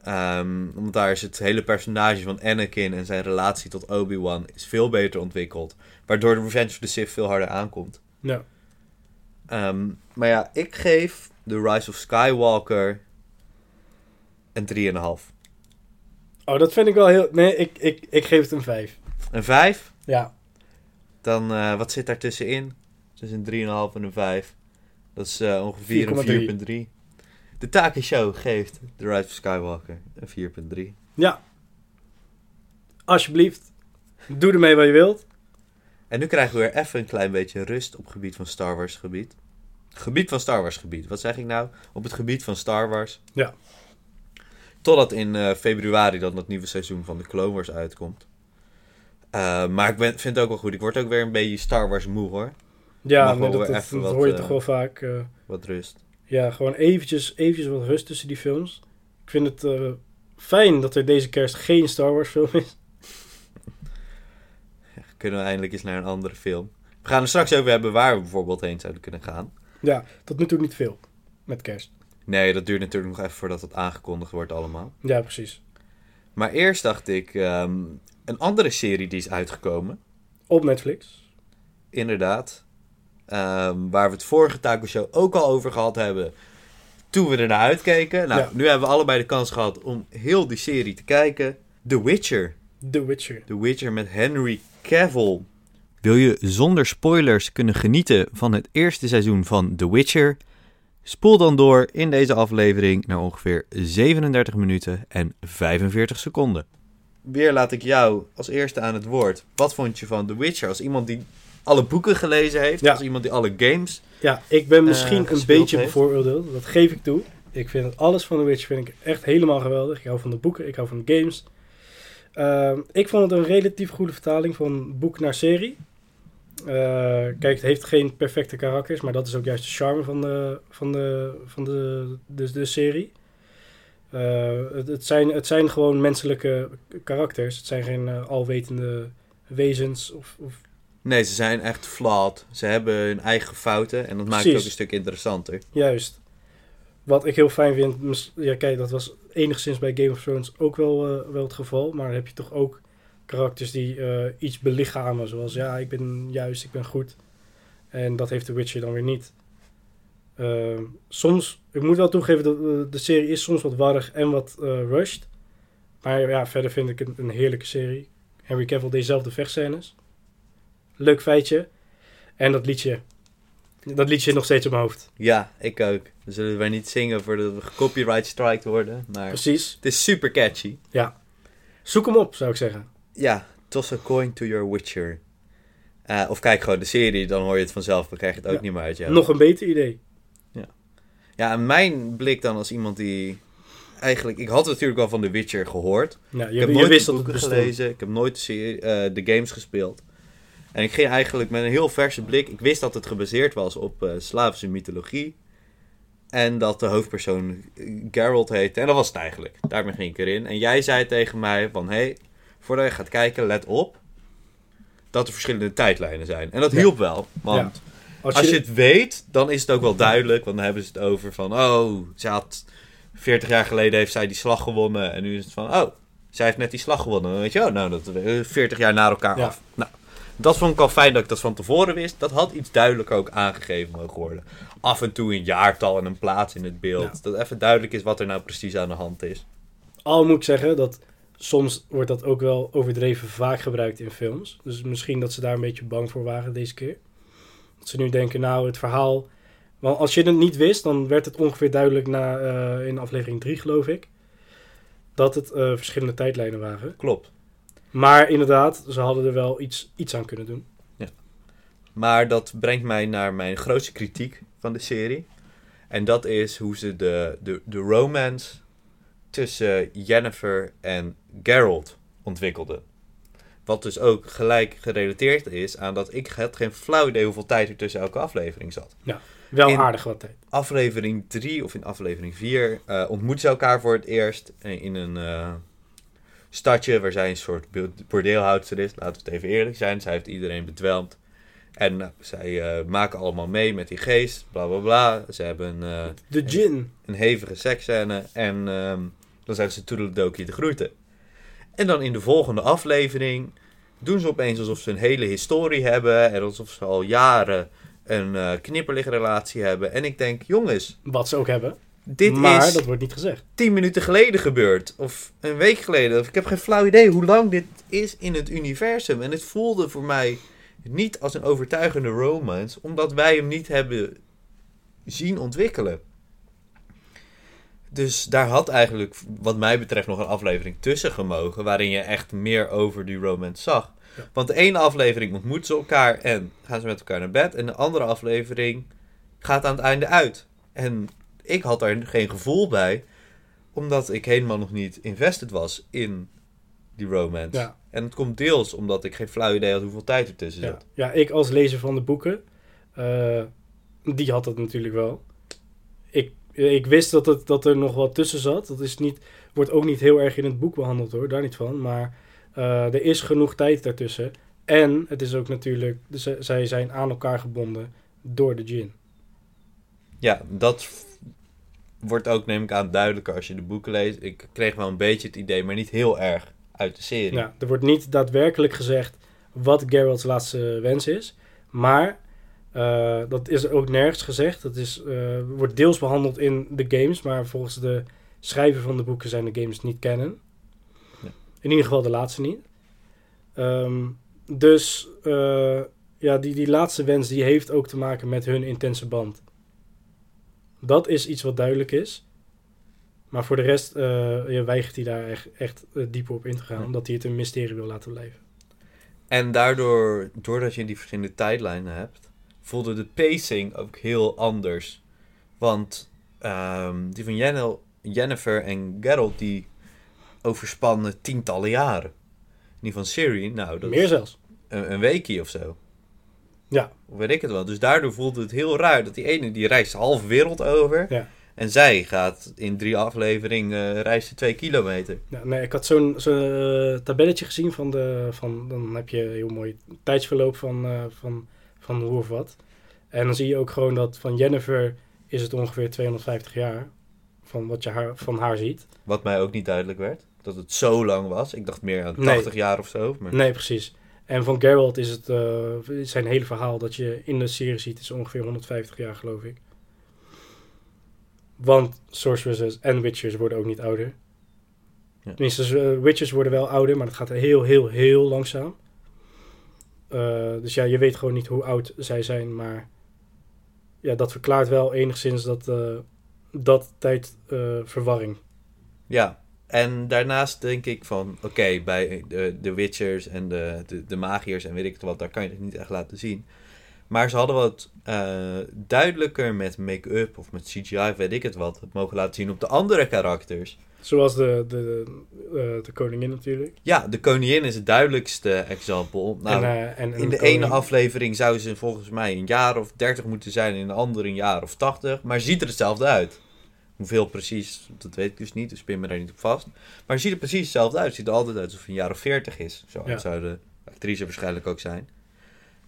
Speaker 1: Um, omdat daar is het hele personage van Anakin en zijn relatie tot Obi-Wan is veel beter ontwikkeld. Waardoor de Revenge of the Sith veel harder aankomt.
Speaker 2: Ja.
Speaker 1: Um, maar ja, ik geef The Rise of Skywalker een 3,5.
Speaker 2: Oh, dat vind ik wel heel... Nee, ik, ik, ik geef het een 5.
Speaker 1: Een 5?
Speaker 2: Ja.
Speaker 1: Dan, uh, wat zit daar tussenin? Tussen een 3,5 en een 5. Dat is uh, ongeveer 4, een 4,3. De Taki Show geeft The Rise of Skywalker een 4,3.
Speaker 2: Ja. Alsjeblieft. Doe ermee wat je wilt.
Speaker 1: En nu krijgen we weer even een klein beetje rust op het gebied van Star Wars gebied. Gebied van Star Wars gebied. Wat zeg ik nou? Op het gebied van Star Wars.
Speaker 2: Ja.
Speaker 1: Totdat in uh, februari dan het nieuwe seizoen van de Clone Wars uitkomt. Uh, maar ik ben, vind het ook wel goed. Ik word ook weer een beetje Star Wars moe hoor.
Speaker 2: Ja, nee, dat, dat, dat, hoor je uh, toch wel vaak.
Speaker 1: Wat rust.
Speaker 2: Ja, gewoon eventjes, eventjes wat rust tussen die films. Ik vind het uh, fijn dat er deze kerst geen Star Wars film is.
Speaker 1: Kunnen we eindelijk eens naar een andere film. We gaan er straks over hebben waar we bijvoorbeeld heen zouden kunnen gaan.
Speaker 2: Ja, tot nu toe niet veel met kerst.
Speaker 1: Nee, dat duurt natuurlijk nog even voordat het aangekondigd wordt allemaal.
Speaker 2: Ja, precies.
Speaker 1: Maar eerst dacht ik, um, een andere serie die is uitgekomen.
Speaker 2: Op Netflix.
Speaker 1: Inderdaad. Um, waar we het vorige Taco Show ook al over gehad hebben. Toen we er naar uitkeken. Nou, ja. nu hebben we allebei de kans gehad om heel die serie te kijken. The Witcher.
Speaker 2: The Witcher.
Speaker 1: The Witcher met Henry Cavill. Wil je zonder spoilers kunnen genieten van het eerste seizoen van The Witcher? Spoel dan door in deze aflevering naar ongeveer 37 minuten en 45 seconden. Weer laat ik jou als eerste aan het woord. Wat vond je van The Witcher? Als iemand die alle boeken gelezen heeft,
Speaker 2: Ja.
Speaker 1: als iemand die alle games.
Speaker 2: Ja, ik ben misschien
Speaker 1: Eh,
Speaker 2: een
Speaker 1: gespeeld
Speaker 2: beetje
Speaker 1: heeft.
Speaker 2: bevooroordeeld. Dat geef ik toe. Ik vind het alles van The Witcher vind ik echt helemaal geweldig. Ik hou van de boeken, ik hou van de games. Ehm, ik vond het een relatief goede vertaling van boek naar serie. Eh, kijk, het heeft geen perfecte karakters, maar dat is ook juist de charme van de, van de, van de, de, de serie. Eh, het, het, zijn, het zijn gewoon menselijke karakters. Het zijn geen alwetende wezens of, of
Speaker 1: Nee, ze zijn echt flawed. Ze hebben hun eigen fouten en dat maakt het ook een stuk interessanter.
Speaker 2: Juist. Wat ik heel fijn vind, ja kijk, dat was enigszins bij Game of Thrones ook wel, eh, wel het geval. Maar dan heb je toch ook karakters die eh, iets belichamen. Zoals, ja, ik ben juist, ik ben goed. En dat heeft The Witcher dan weer niet. Ehm, soms, ik moet wel toegeven dat eh, de serie is soms wat warrig en wat rushed. Maar ja, verder vind ik het een heerlijke serie. Henry Cavill deed zelf de vechtscènes. Leuk feitje. En dat liedje. Dat liedje nog steeds op mijn hoofd.
Speaker 1: Ja, ik ook. We zullen wij niet zingen voordat we copyright striked worden. Maar
Speaker 2: Precies.
Speaker 1: het is super catchy.
Speaker 2: Zoek hem op, zou ik zeggen.
Speaker 1: Ja, toss a coin to your Witcher. Eh, of kijk gewoon de serie, dan hoor je het vanzelf. Dan krijg je het ook
Speaker 2: Ja.
Speaker 1: niet meer uit je
Speaker 2: Nog een beter idee.
Speaker 1: Ja, en mijn blik dan als iemand die... Eigenlijk, ik had natuurlijk wel van The Witcher gehoord.
Speaker 2: Ja,
Speaker 1: Ik
Speaker 2: je,
Speaker 1: heb
Speaker 2: je
Speaker 1: nooit
Speaker 2: wist het
Speaker 1: boeken gelezen. Ik heb nooit de, serie, eh, de games gespeeld. En ik ging eigenlijk met een heel verse blik. Ik wist dat het gebaseerd was op eh, Slavische mythologie. En dat de hoofdpersoon eh, Geralt heette. En dat was het eigenlijk. Daarmee ging ik erin. En jij zei tegen mij van... Hey, voordat je gaat kijken, let op... dat er verschillende tijdlijnen zijn. En dat
Speaker 2: Ja.
Speaker 1: hielp wel. Want
Speaker 2: Als
Speaker 1: Als
Speaker 2: je,
Speaker 1: je het weet, dan is het ook wel duidelijk. Want dan hebben ze het over van... Oh, ze had 40 jaar geleden heeft zij die slag gewonnen. En nu is het van... Oh, zij heeft net die slag gewonnen. Dan weet je, oh, nou, dat eh, 40 jaar na elkaar
Speaker 2: Ja.
Speaker 1: af. Nou, dat vond ik al fijn dat ik dat van tevoren wist. Dat had iets duidelijker ook aangegeven mogen worden. Af en toe een jaartal en een plaats in het beeld.
Speaker 2: Ja.
Speaker 1: Dat even duidelijk is wat er nou precies aan de hand is.
Speaker 2: al moet ik zeggen dat soms wordt dat ook wel overdreven vaak gebruikt in films. Dus misschien dat ze daar een beetje bang voor waren deze keer. Dat ze nu denken, nou, het verhaal... Want als je het niet wist, dan werd het ongeveer duidelijk na, eh, in aflevering 3, geloof ik... dat het eh, verschillende tijdlijnen waren.
Speaker 1: Klopt.
Speaker 2: Maar inderdaad, ze hadden er wel iets, iets aan kunnen doen.
Speaker 1: Maar dat brengt mij naar mijn grootste kritiek van de serie. En dat is hoe ze de, de, de romance tussen Jennifer en Geralt ontwikkelden. Wat dus ook gelijk gerelateerd is aan dat ik had geen flauw idee hoeveel tijd er tussen elke aflevering zat.
Speaker 2: Wel
Speaker 1: In-
Speaker 2: aardig wat tijd.
Speaker 1: Aflevering 3 of in aflevering 4 eh ontmoeten ze elkaar voor het eerst in een eh, stadje waar zij een soort bordeelhoudster is. Laten we het even eerlijk zijn. Zij heeft iedereen bedwelmd. En nou, zij eh, maken allemaal mee met die geest, bla bla bla. Ze hebben eh,
Speaker 2: De gin.
Speaker 1: een hevige seksscène en ehm, dan zeggen ze toedeledokie de groeten. En dan in de volgende aflevering doen ze opeens alsof ze een hele historie hebben en alsof ze al jaren een eh knipperligrelatie hebben. En ik denk, jongens,
Speaker 2: Wat ze ook hebben.
Speaker 1: Dit
Speaker 2: maar
Speaker 1: is
Speaker 2: dat wordt niet gezegd.
Speaker 1: tien minuten geleden gebeurd. Of een week geleden. Of ik heb geen flauw idee hoe lang dit is in het universum. En het voelde voor mij niet als een overtuigende romance. Omdat wij hem niet hebben zien ontwikkelen. Dus daar had eigenlijk, wat mij betreft, nog een aflevering tussen gemogen. Waarin je echt meer over die romance zag.
Speaker 2: Ja.
Speaker 1: Want de ene aflevering ontmoeten ze elkaar en gaan ze met elkaar naar bed. En de andere aflevering gaat aan het einde uit. En ik had daar geen gevoel bij, omdat ik helemaal nog niet invested was in die romance.
Speaker 2: Ja.
Speaker 1: En het komt deels omdat ik geen flauw idee had hoeveel tijd er tussen
Speaker 2: Ja.
Speaker 1: zat.
Speaker 2: ja, ik als lezer van de boeken, eh, die had dat natuurlijk wel. Ik, ik wist dat, het, dat er nog wat tussen zat. Dat is niet, wordt ook niet heel erg in het boek behandeld hoor, daar niet van. Maar eh, er is genoeg tijd daartussen. En het is ook natuurlijk, zij zijn aan elkaar gebonden door de gin.
Speaker 1: Ja, dat wordt ook, neem ik aan, duidelijker als je de boeken leest. Ik kreeg wel een beetje het idee, maar niet heel erg uit de serie.
Speaker 2: Ja, er wordt niet daadwerkelijk gezegd wat Geralt's laatste wens is. Maar eh, dat is ook nergens gezegd. Dat is, eh, wordt deels behandeld in de games. Maar volgens de schrijver van de boeken zijn de games niet.
Speaker 1: Ja.
Speaker 2: In ieder geval de laatste niet. Ehm, dus eh, ja, die, die laatste wens die heeft ook te maken met hun intense band. Dat is iets wat duidelijk is. Maar voor de rest eh, weigert hij daar echt, echt eh, dieper op in te gaan.
Speaker 1: Ja.
Speaker 2: Omdat hij het een mysterie wil laten blijven.
Speaker 1: En daardoor, doordat je die verschillende tijdlijnen hebt, voelde de pacing ook heel anders. Want ehm, die van Jennifer en Geralt, die overspannen tientallen jaren. Die van Siri, nou, dat
Speaker 2: Meer zelfs.
Speaker 1: een, een weekje of zo.
Speaker 2: Ja.
Speaker 1: Of weet ik het wel. Dus daardoor voelde het heel raar dat die ene, die reist de halve wereld over.
Speaker 2: Ja.
Speaker 1: En zij gaat in drie afleveringen, eh reist ze twee kilometer.
Speaker 2: Ja, nee, ik had zo'n zo'n eh, tabelletje gezien van de. Van, dan heb je een heel mooi tijdsverloop van, eh, van, van hoe of wat. En dan zie je ook gewoon dat van Jennifer is het ongeveer 250 jaar. Van wat je haar, van haar ziet.
Speaker 1: Wat mij ook niet duidelijk werd. Dat het zo lang was. Ik dacht meer aan
Speaker 2: Nee.
Speaker 1: 80 jaar of zo. Maar...
Speaker 2: Nee, precies. En van Geralt is het eh, zijn hele verhaal dat je in de serie ziet, is ongeveer 150 jaar, geloof ik. Want sorceresses en witchers worden ook niet ouder.
Speaker 1: Ja.
Speaker 2: Tenminste, eh, witchers worden wel ouder, maar dat gaat heel, heel, heel langzaam. Eh, dus ja, je weet gewoon niet hoe oud zij zijn, maar ja, dat verklaart wel enigszins dat, dat tijdverwarring.
Speaker 1: Ja, en daarnaast denk ik van, oké, bij de, de Witchers en de, de, de magiërs en weet ik het wat, daar kan je het niet echt laten zien. Maar ze hadden wat eh, duidelijker met make-up of met CGI, weet ik het wat, het mogen laten zien op de andere karakters.
Speaker 2: Zoals de, de, de, de koningin natuurlijk.
Speaker 1: Ja, de koningin is het duidelijkste example. Nou,
Speaker 2: en, eh, en, en
Speaker 1: in de ene aflevering zou ze volgens mij een jaar of 30 moeten zijn, in de andere een jaar of 80, maar ziet er hetzelfde uit. Hoeveel precies, dat weet ik dus niet, dus pin me daar niet op vast. Maar ze ziet er precies hetzelfde uit. Ziet er altijd uit alsof het een jaar of 40 is. Zo
Speaker 2: Ja.
Speaker 1: zou de actrice waarschijnlijk ook zijn.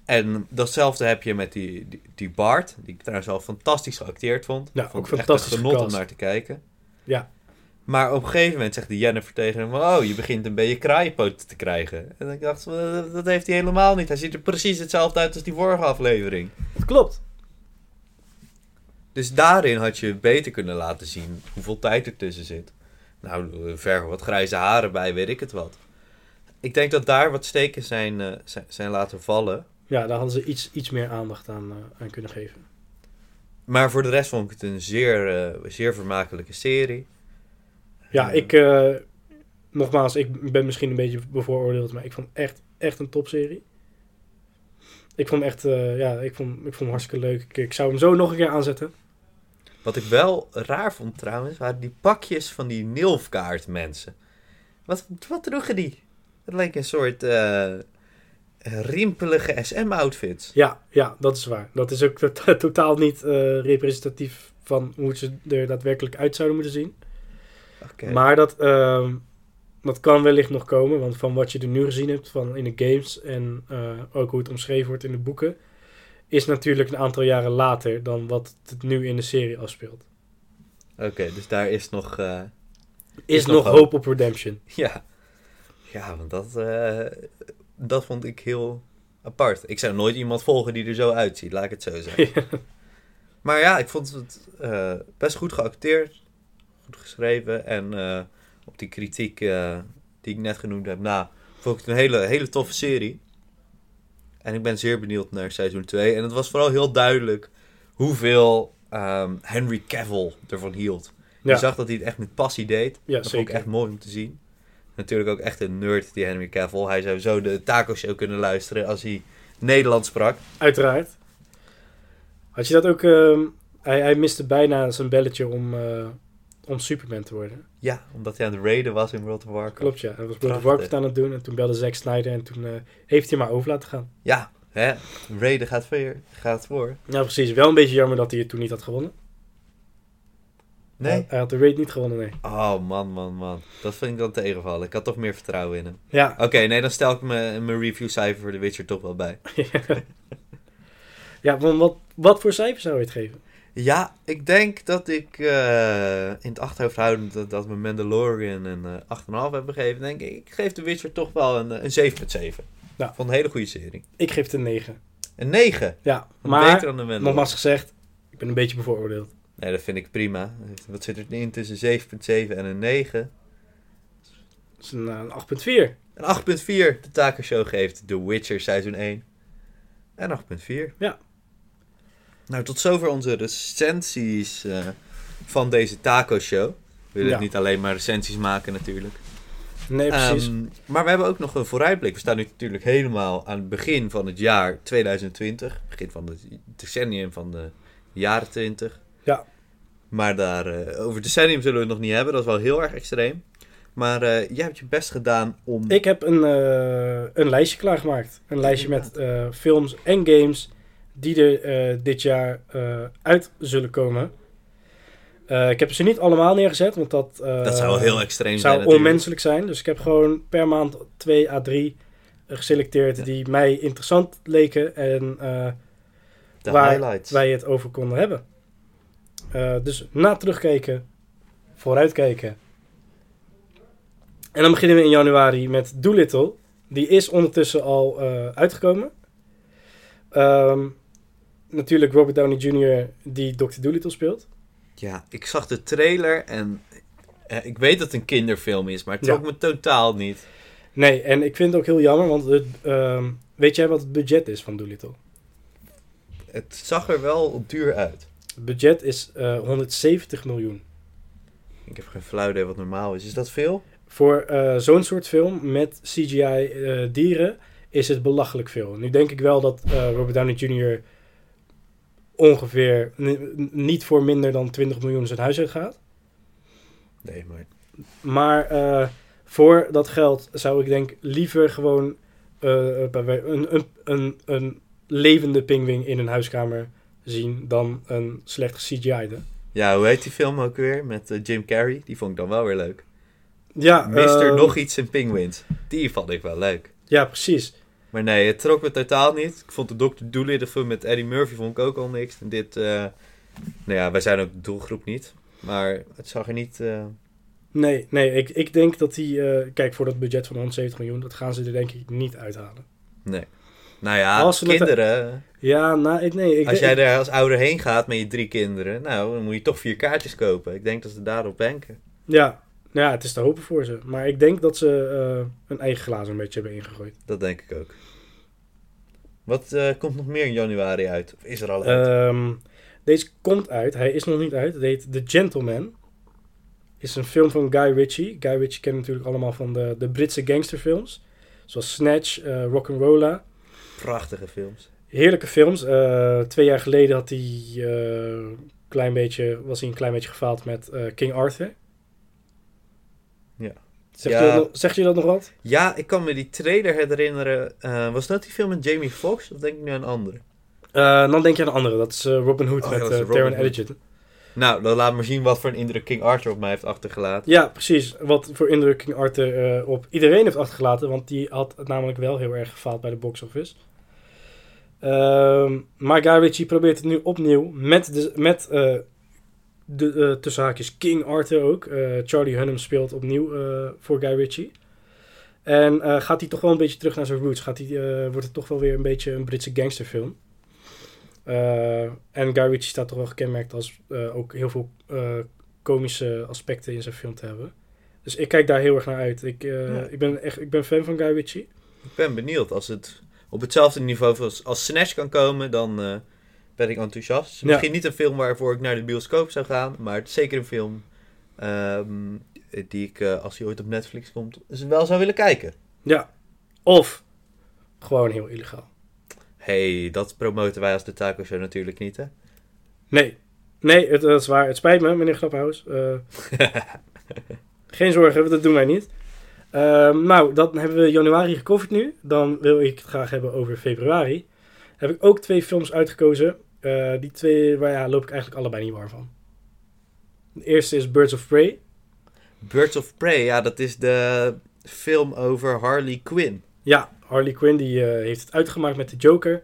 Speaker 1: En datzelfde heb je met die, die, die Bart, die ik trouwens al fantastisch geacteerd vond.
Speaker 2: Ja,
Speaker 1: vond
Speaker 2: ook
Speaker 1: echt
Speaker 2: fantastisch
Speaker 1: een genot om naar te kijken.
Speaker 2: Ja.
Speaker 1: Maar op een gegeven moment zegt die Jennifer tegen hem... Oh, je begint een beetje kraaienpoten te krijgen. En ik dacht, dat heeft hij helemaal niet. Hij ziet er precies hetzelfde uit als die vorige aflevering.
Speaker 2: Dat klopt.
Speaker 1: Dus daarin had je beter kunnen laten zien hoeveel tijd er tussen zit. Nou, ver wat grijze haren bij, weet ik het wat. Ik denk dat daar wat steken zijn, eh, zijn, zijn laten vallen.
Speaker 2: Ja, daar hadden ze iets, iets meer aandacht aan, eh, aan kunnen geven.
Speaker 1: Maar voor de rest vond ik het een zeer, eh, zeer vermakelijke serie.
Speaker 2: Ja, ik... nogmaals, ik ben misschien een beetje bevooroordeeld, maar ik vond echt, echt een topserie. Ik vond hem echt, ja, ik vond, ik vond hem hartstikke leuk. Ik, ik zou hem zo nog een keer aanzetten.
Speaker 1: Wat ik wel raar vond trouwens, waren die pakjes van die Nilfgaard mensen. Wat, wat droegen die? Het leek een soort eh, rimpelige SM-outfits.
Speaker 2: Ja, ja, dat is waar. Dat is ook to- totaal niet eh, representatief van hoe ze er daadwerkelijk uit zouden moeten zien. Maar dat, ehm, dat kan wellicht nog komen, want van wat je er nu gezien hebt van in de games en eh, ook hoe het omschreven wordt in de boeken, is natuurlijk een aantal jaren later dan wat het nu in de serie afspeelt.
Speaker 1: Oké, dus daar is nog... eh,
Speaker 2: Is,
Speaker 1: nog
Speaker 2: nog
Speaker 1: hoop.
Speaker 2: hoop op redemption.
Speaker 1: ja. Ja, want dat, eh, dat vond ik heel apart. Ik zou nooit iemand volgen die er zo uitziet, laat ik het zo zeggen. Maar ja, ik vond het eh, best goed geacteerd, goed geschreven. En op die kritiek die ik net genoemd heb, nou, vond ik het een hele, hele toffe serie. En ik ben zeer benieuwd naar seizoen 2. En het was vooral heel duidelijk hoeveel ehm, Henry Cavill ervan hield.
Speaker 2: Ja,
Speaker 1: Je zag dat hij het echt met passie deed.
Speaker 2: ja
Speaker 1: dat vond ik echt mooi om te zien. Natuurlijk ook echt een nerd, die Henry Cavill. Hij zou zo de Taco Show kunnen luisteren als hij Nederlands sprak.
Speaker 2: Uiteraard. Had je dat ook... ehm, hij, hij miste bijna zijn belletje om, eh, om Superman te worden.
Speaker 1: Ja, omdat hij aan het raiden was in World of Warcraft.
Speaker 2: Klopt, ja. Hij was World of. Warcraft aan het doen en toen belde Zack Snyder en toen eh, heeft hij maar over laten gaan.
Speaker 1: Ja, hè? Raiden gaat voor. Gaat voor.
Speaker 2: Ja, precies. Wel een beetje jammer dat hij het toen niet had gewonnen.
Speaker 1: Nee?
Speaker 2: Hij, hij had de raid niet gewonnen, nee.
Speaker 1: Oh, man, man, man. Dat vind ik dan tegenvallen. Ik had toch meer vertrouwen in hem.
Speaker 2: Ja,
Speaker 1: Oké, nee, dan stel ik me- mijn review cijfer voor The Witcher toch wel bij.
Speaker 2: ja want wat, wat voor cijfer zou je het geven?
Speaker 1: Ja, ik denk dat ik eh, in het achterhoofd houdend dat, dat we Mandalorian een eh 8,5 hebben gegeven. Denk ik, ik geef The Witcher toch wel een, eh, een 7,7.
Speaker 2: Ja.
Speaker 1: Vond een hele goede serie.
Speaker 2: Ik geef het een 9.
Speaker 1: Een 9.
Speaker 2: Ja,
Speaker 1: Beter
Speaker 2: maar
Speaker 1: dan de Mandalorian.
Speaker 2: nogmaals gezegd, ik ben een beetje bevooroordeeld.
Speaker 1: Nee, dat vind ik prima. Wat zit er in tussen 7,7 en een 9?
Speaker 2: Dat is een, eh, een 8.4.
Speaker 1: Een 8,4. De Taco Show geeft The Witcher seizoen 1. En 8,4.
Speaker 2: Ja.
Speaker 1: Nou, tot zover onze recensies eh, van deze Taco Show. We willen
Speaker 2: Ja.
Speaker 1: niet alleen maar recensies maken natuurlijk.
Speaker 2: Nee, precies.
Speaker 1: Ehm, maar we hebben ook nog een vooruitblik. We staan nu natuurlijk helemaal aan het begin van het jaar 2020. Begin van het decennium van de jaren 20.
Speaker 2: Ja.
Speaker 1: Maar daar, eh, over decennium zullen we het nog niet hebben. Dat is wel heel erg extreem. Maar eh, jij hebt je best gedaan om...
Speaker 2: Ik heb een, een lijstje klaargemaakt. Een lijstje met films en games die er eh, dit jaar eh, uit zullen komen. Eh, ik heb ze niet allemaal neergezet, want dat,
Speaker 1: dat zou heel extreem zijn
Speaker 2: zou onmenselijk zijn. Dus ik heb gewoon per maand 2 à 3 geselecteerd
Speaker 1: Ja.
Speaker 2: die mij interessant leken en waar
Speaker 1: highlights.
Speaker 2: wij het over konden hebben. Dus na terugkijken, vooruitkijken. En dan beginnen we in januari met Doolittle. Die is ondertussen al uitgekomen. Ehm, natuurlijk Robert Downey Jr. die Dr. Doolittle speelt.
Speaker 1: Ja, ik zag de trailer en... eh, ik weet dat het een kinderfilm is, maar het
Speaker 2: Ja.
Speaker 1: trok me totaal niet.
Speaker 2: Nee, en ik vind het ook heel jammer, want het, ehm, weet jij wat het budget is van Doolittle?
Speaker 1: Het zag er wel duur uit.
Speaker 2: Het budget is eh, 170 miljoen.
Speaker 1: Ik heb geen flauw idee wat normaal is. Is dat veel?
Speaker 2: Voor eh, zo'n soort film met CGI-dieren is het belachelijk veel. Nu denk ik wel dat eh, Robert Downey Jr. ongeveer niet voor minder dan 20 miljoen zijn huis uitgaat.
Speaker 1: Nee, maar...
Speaker 2: Maar eh, voor dat geld zou ik denk liever gewoon eh, een, een, een, een levende pinguïn in een huiskamer zien dan een slecht CGI'de.
Speaker 1: Ja, hoe heet die film ook weer? Met eh, Jim Carrey. Die vond ik dan wel weer leuk.
Speaker 2: Ja,
Speaker 1: Mister nog iets in Penguins. Die vond ik wel leuk.
Speaker 2: Ja, precies.
Speaker 1: Maar nee, het trok me totaal niet. Ik vond de Dr. Dolittle film met Eddie Murphy vond ik ook al niks. En dit, eh, nou ja, wij zijn ook de doelgroep niet. Maar het zag er niet... eh,
Speaker 2: Nee, nee ik, ik denk dat die... eh, kijk, voor dat budget van 170 miljoen, dat gaan ze er denk ik niet uithalen.
Speaker 1: nee. Nou ja,
Speaker 2: Als
Speaker 1: kinderen...
Speaker 2: Ja, nou, ik, nee. Ik
Speaker 1: als jij er als ouder heen gaat met je drie kinderen... Nou, dan moet je toch vier kaartjes kopen. Ik denk dat ze daarop banken.
Speaker 2: Ja, nou ja, het is te hopen voor ze. Maar ik denk dat ze eh, hun eigen glazen een beetje hebben ingegooid.
Speaker 1: Dat denk ik ook. Wat eh, komt nog meer in januari uit? Of is er al uit?
Speaker 2: Ehm, deze komt uit. Hij is nog niet uit. Het heet The Gentleman. Is een film van Guy Ritchie. Guy Ritchie kennen natuurlijk allemaal van de, de Britse gangsterfilms. Zoals Snatch, eh Rock'n'Rolla.
Speaker 1: Prachtige films.
Speaker 2: Heerlijke films. Twee jaar geleden had hij, klein beetje, was hij een klein beetje gefaald met King Arthur.
Speaker 1: Ja.
Speaker 2: Zegt,
Speaker 1: Ja.
Speaker 2: Je dat, nog- zegt je dat nog wat?
Speaker 1: Ja, ik kan me die trailer herinneren. Eh, was dat die film met Jamie Foxx? Of denk ik nu aan een andere?
Speaker 2: Eh, dan denk je aan een andere. Dat is eh, Robin Hood
Speaker 1: Oh,
Speaker 2: met
Speaker 1: ja,
Speaker 2: Taron.
Speaker 1: Nou, dan laat maar zien wat voor een indruk King Arthur op mij heeft achtergelaten.
Speaker 2: Ja, precies. Wat voor indruk King Arthur op iedereen heeft achtergelaten. Want die had het namelijk wel heel erg gefaald bij de box office. Ehm, maar Guy Ritchie probeert het nu opnieuw met, de, met de, tussen haakjes King Arthur ook. Eh, Charlie Hunnam speelt opnieuw eh, voor Guy Ritchie. En eh, gaat hij toch wel een beetje terug naar zijn roots. Gaat hij, eh, wordt het toch wel weer een beetje een Britse gangsterfilm. Eh, en Guy Ritchie staat toch wel gekenmerkt als eh, ook heel veel eh, komische aspecten in zijn film te hebben. Dus ik kijk daar heel erg naar uit. Ik, eh,
Speaker 1: Ja.
Speaker 2: ik, ben, echt, ik ben fan van Guy Ritchie.
Speaker 1: Ik ben benieuwd. Als het op hetzelfde niveau als, als Snatch kan komen, dan eh, ben ik enthousiast.
Speaker 2: Ja.
Speaker 1: Misschien niet een film waarvoor ik naar de bioscoop zou gaan, maar het is zeker een film ehm, die ik, eh, als hij ooit op Netflix komt, dus wel zou willen kijken.
Speaker 2: Ja. Of gewoon heel illegaal.
Speaker 1: hey, dat promoten wij als de Taco Show natuurlijk niet, hè?
Speaker 2: Nee. Nee, het, dat is waar. Het spijt me, meneer Grappenhuis. Eh, geen zorgen, dat doen wij niet. Ehm, nou, dan hebben we januari gecoverd nu. Dan wil ik het graag hebben over februari. Heb ik ook twee films uitgekozen. Eh, die twee waar, ja, loop ik eigenlijk allebei niet warm van. De eerste is Birds of Prey.
Speaker 1: Birds of Prey, ja, dat is de film over Harley Quinn.
Speaker 2: Ja, Harley Quinn die, eh, heeft het uitgemaakt met de Joker.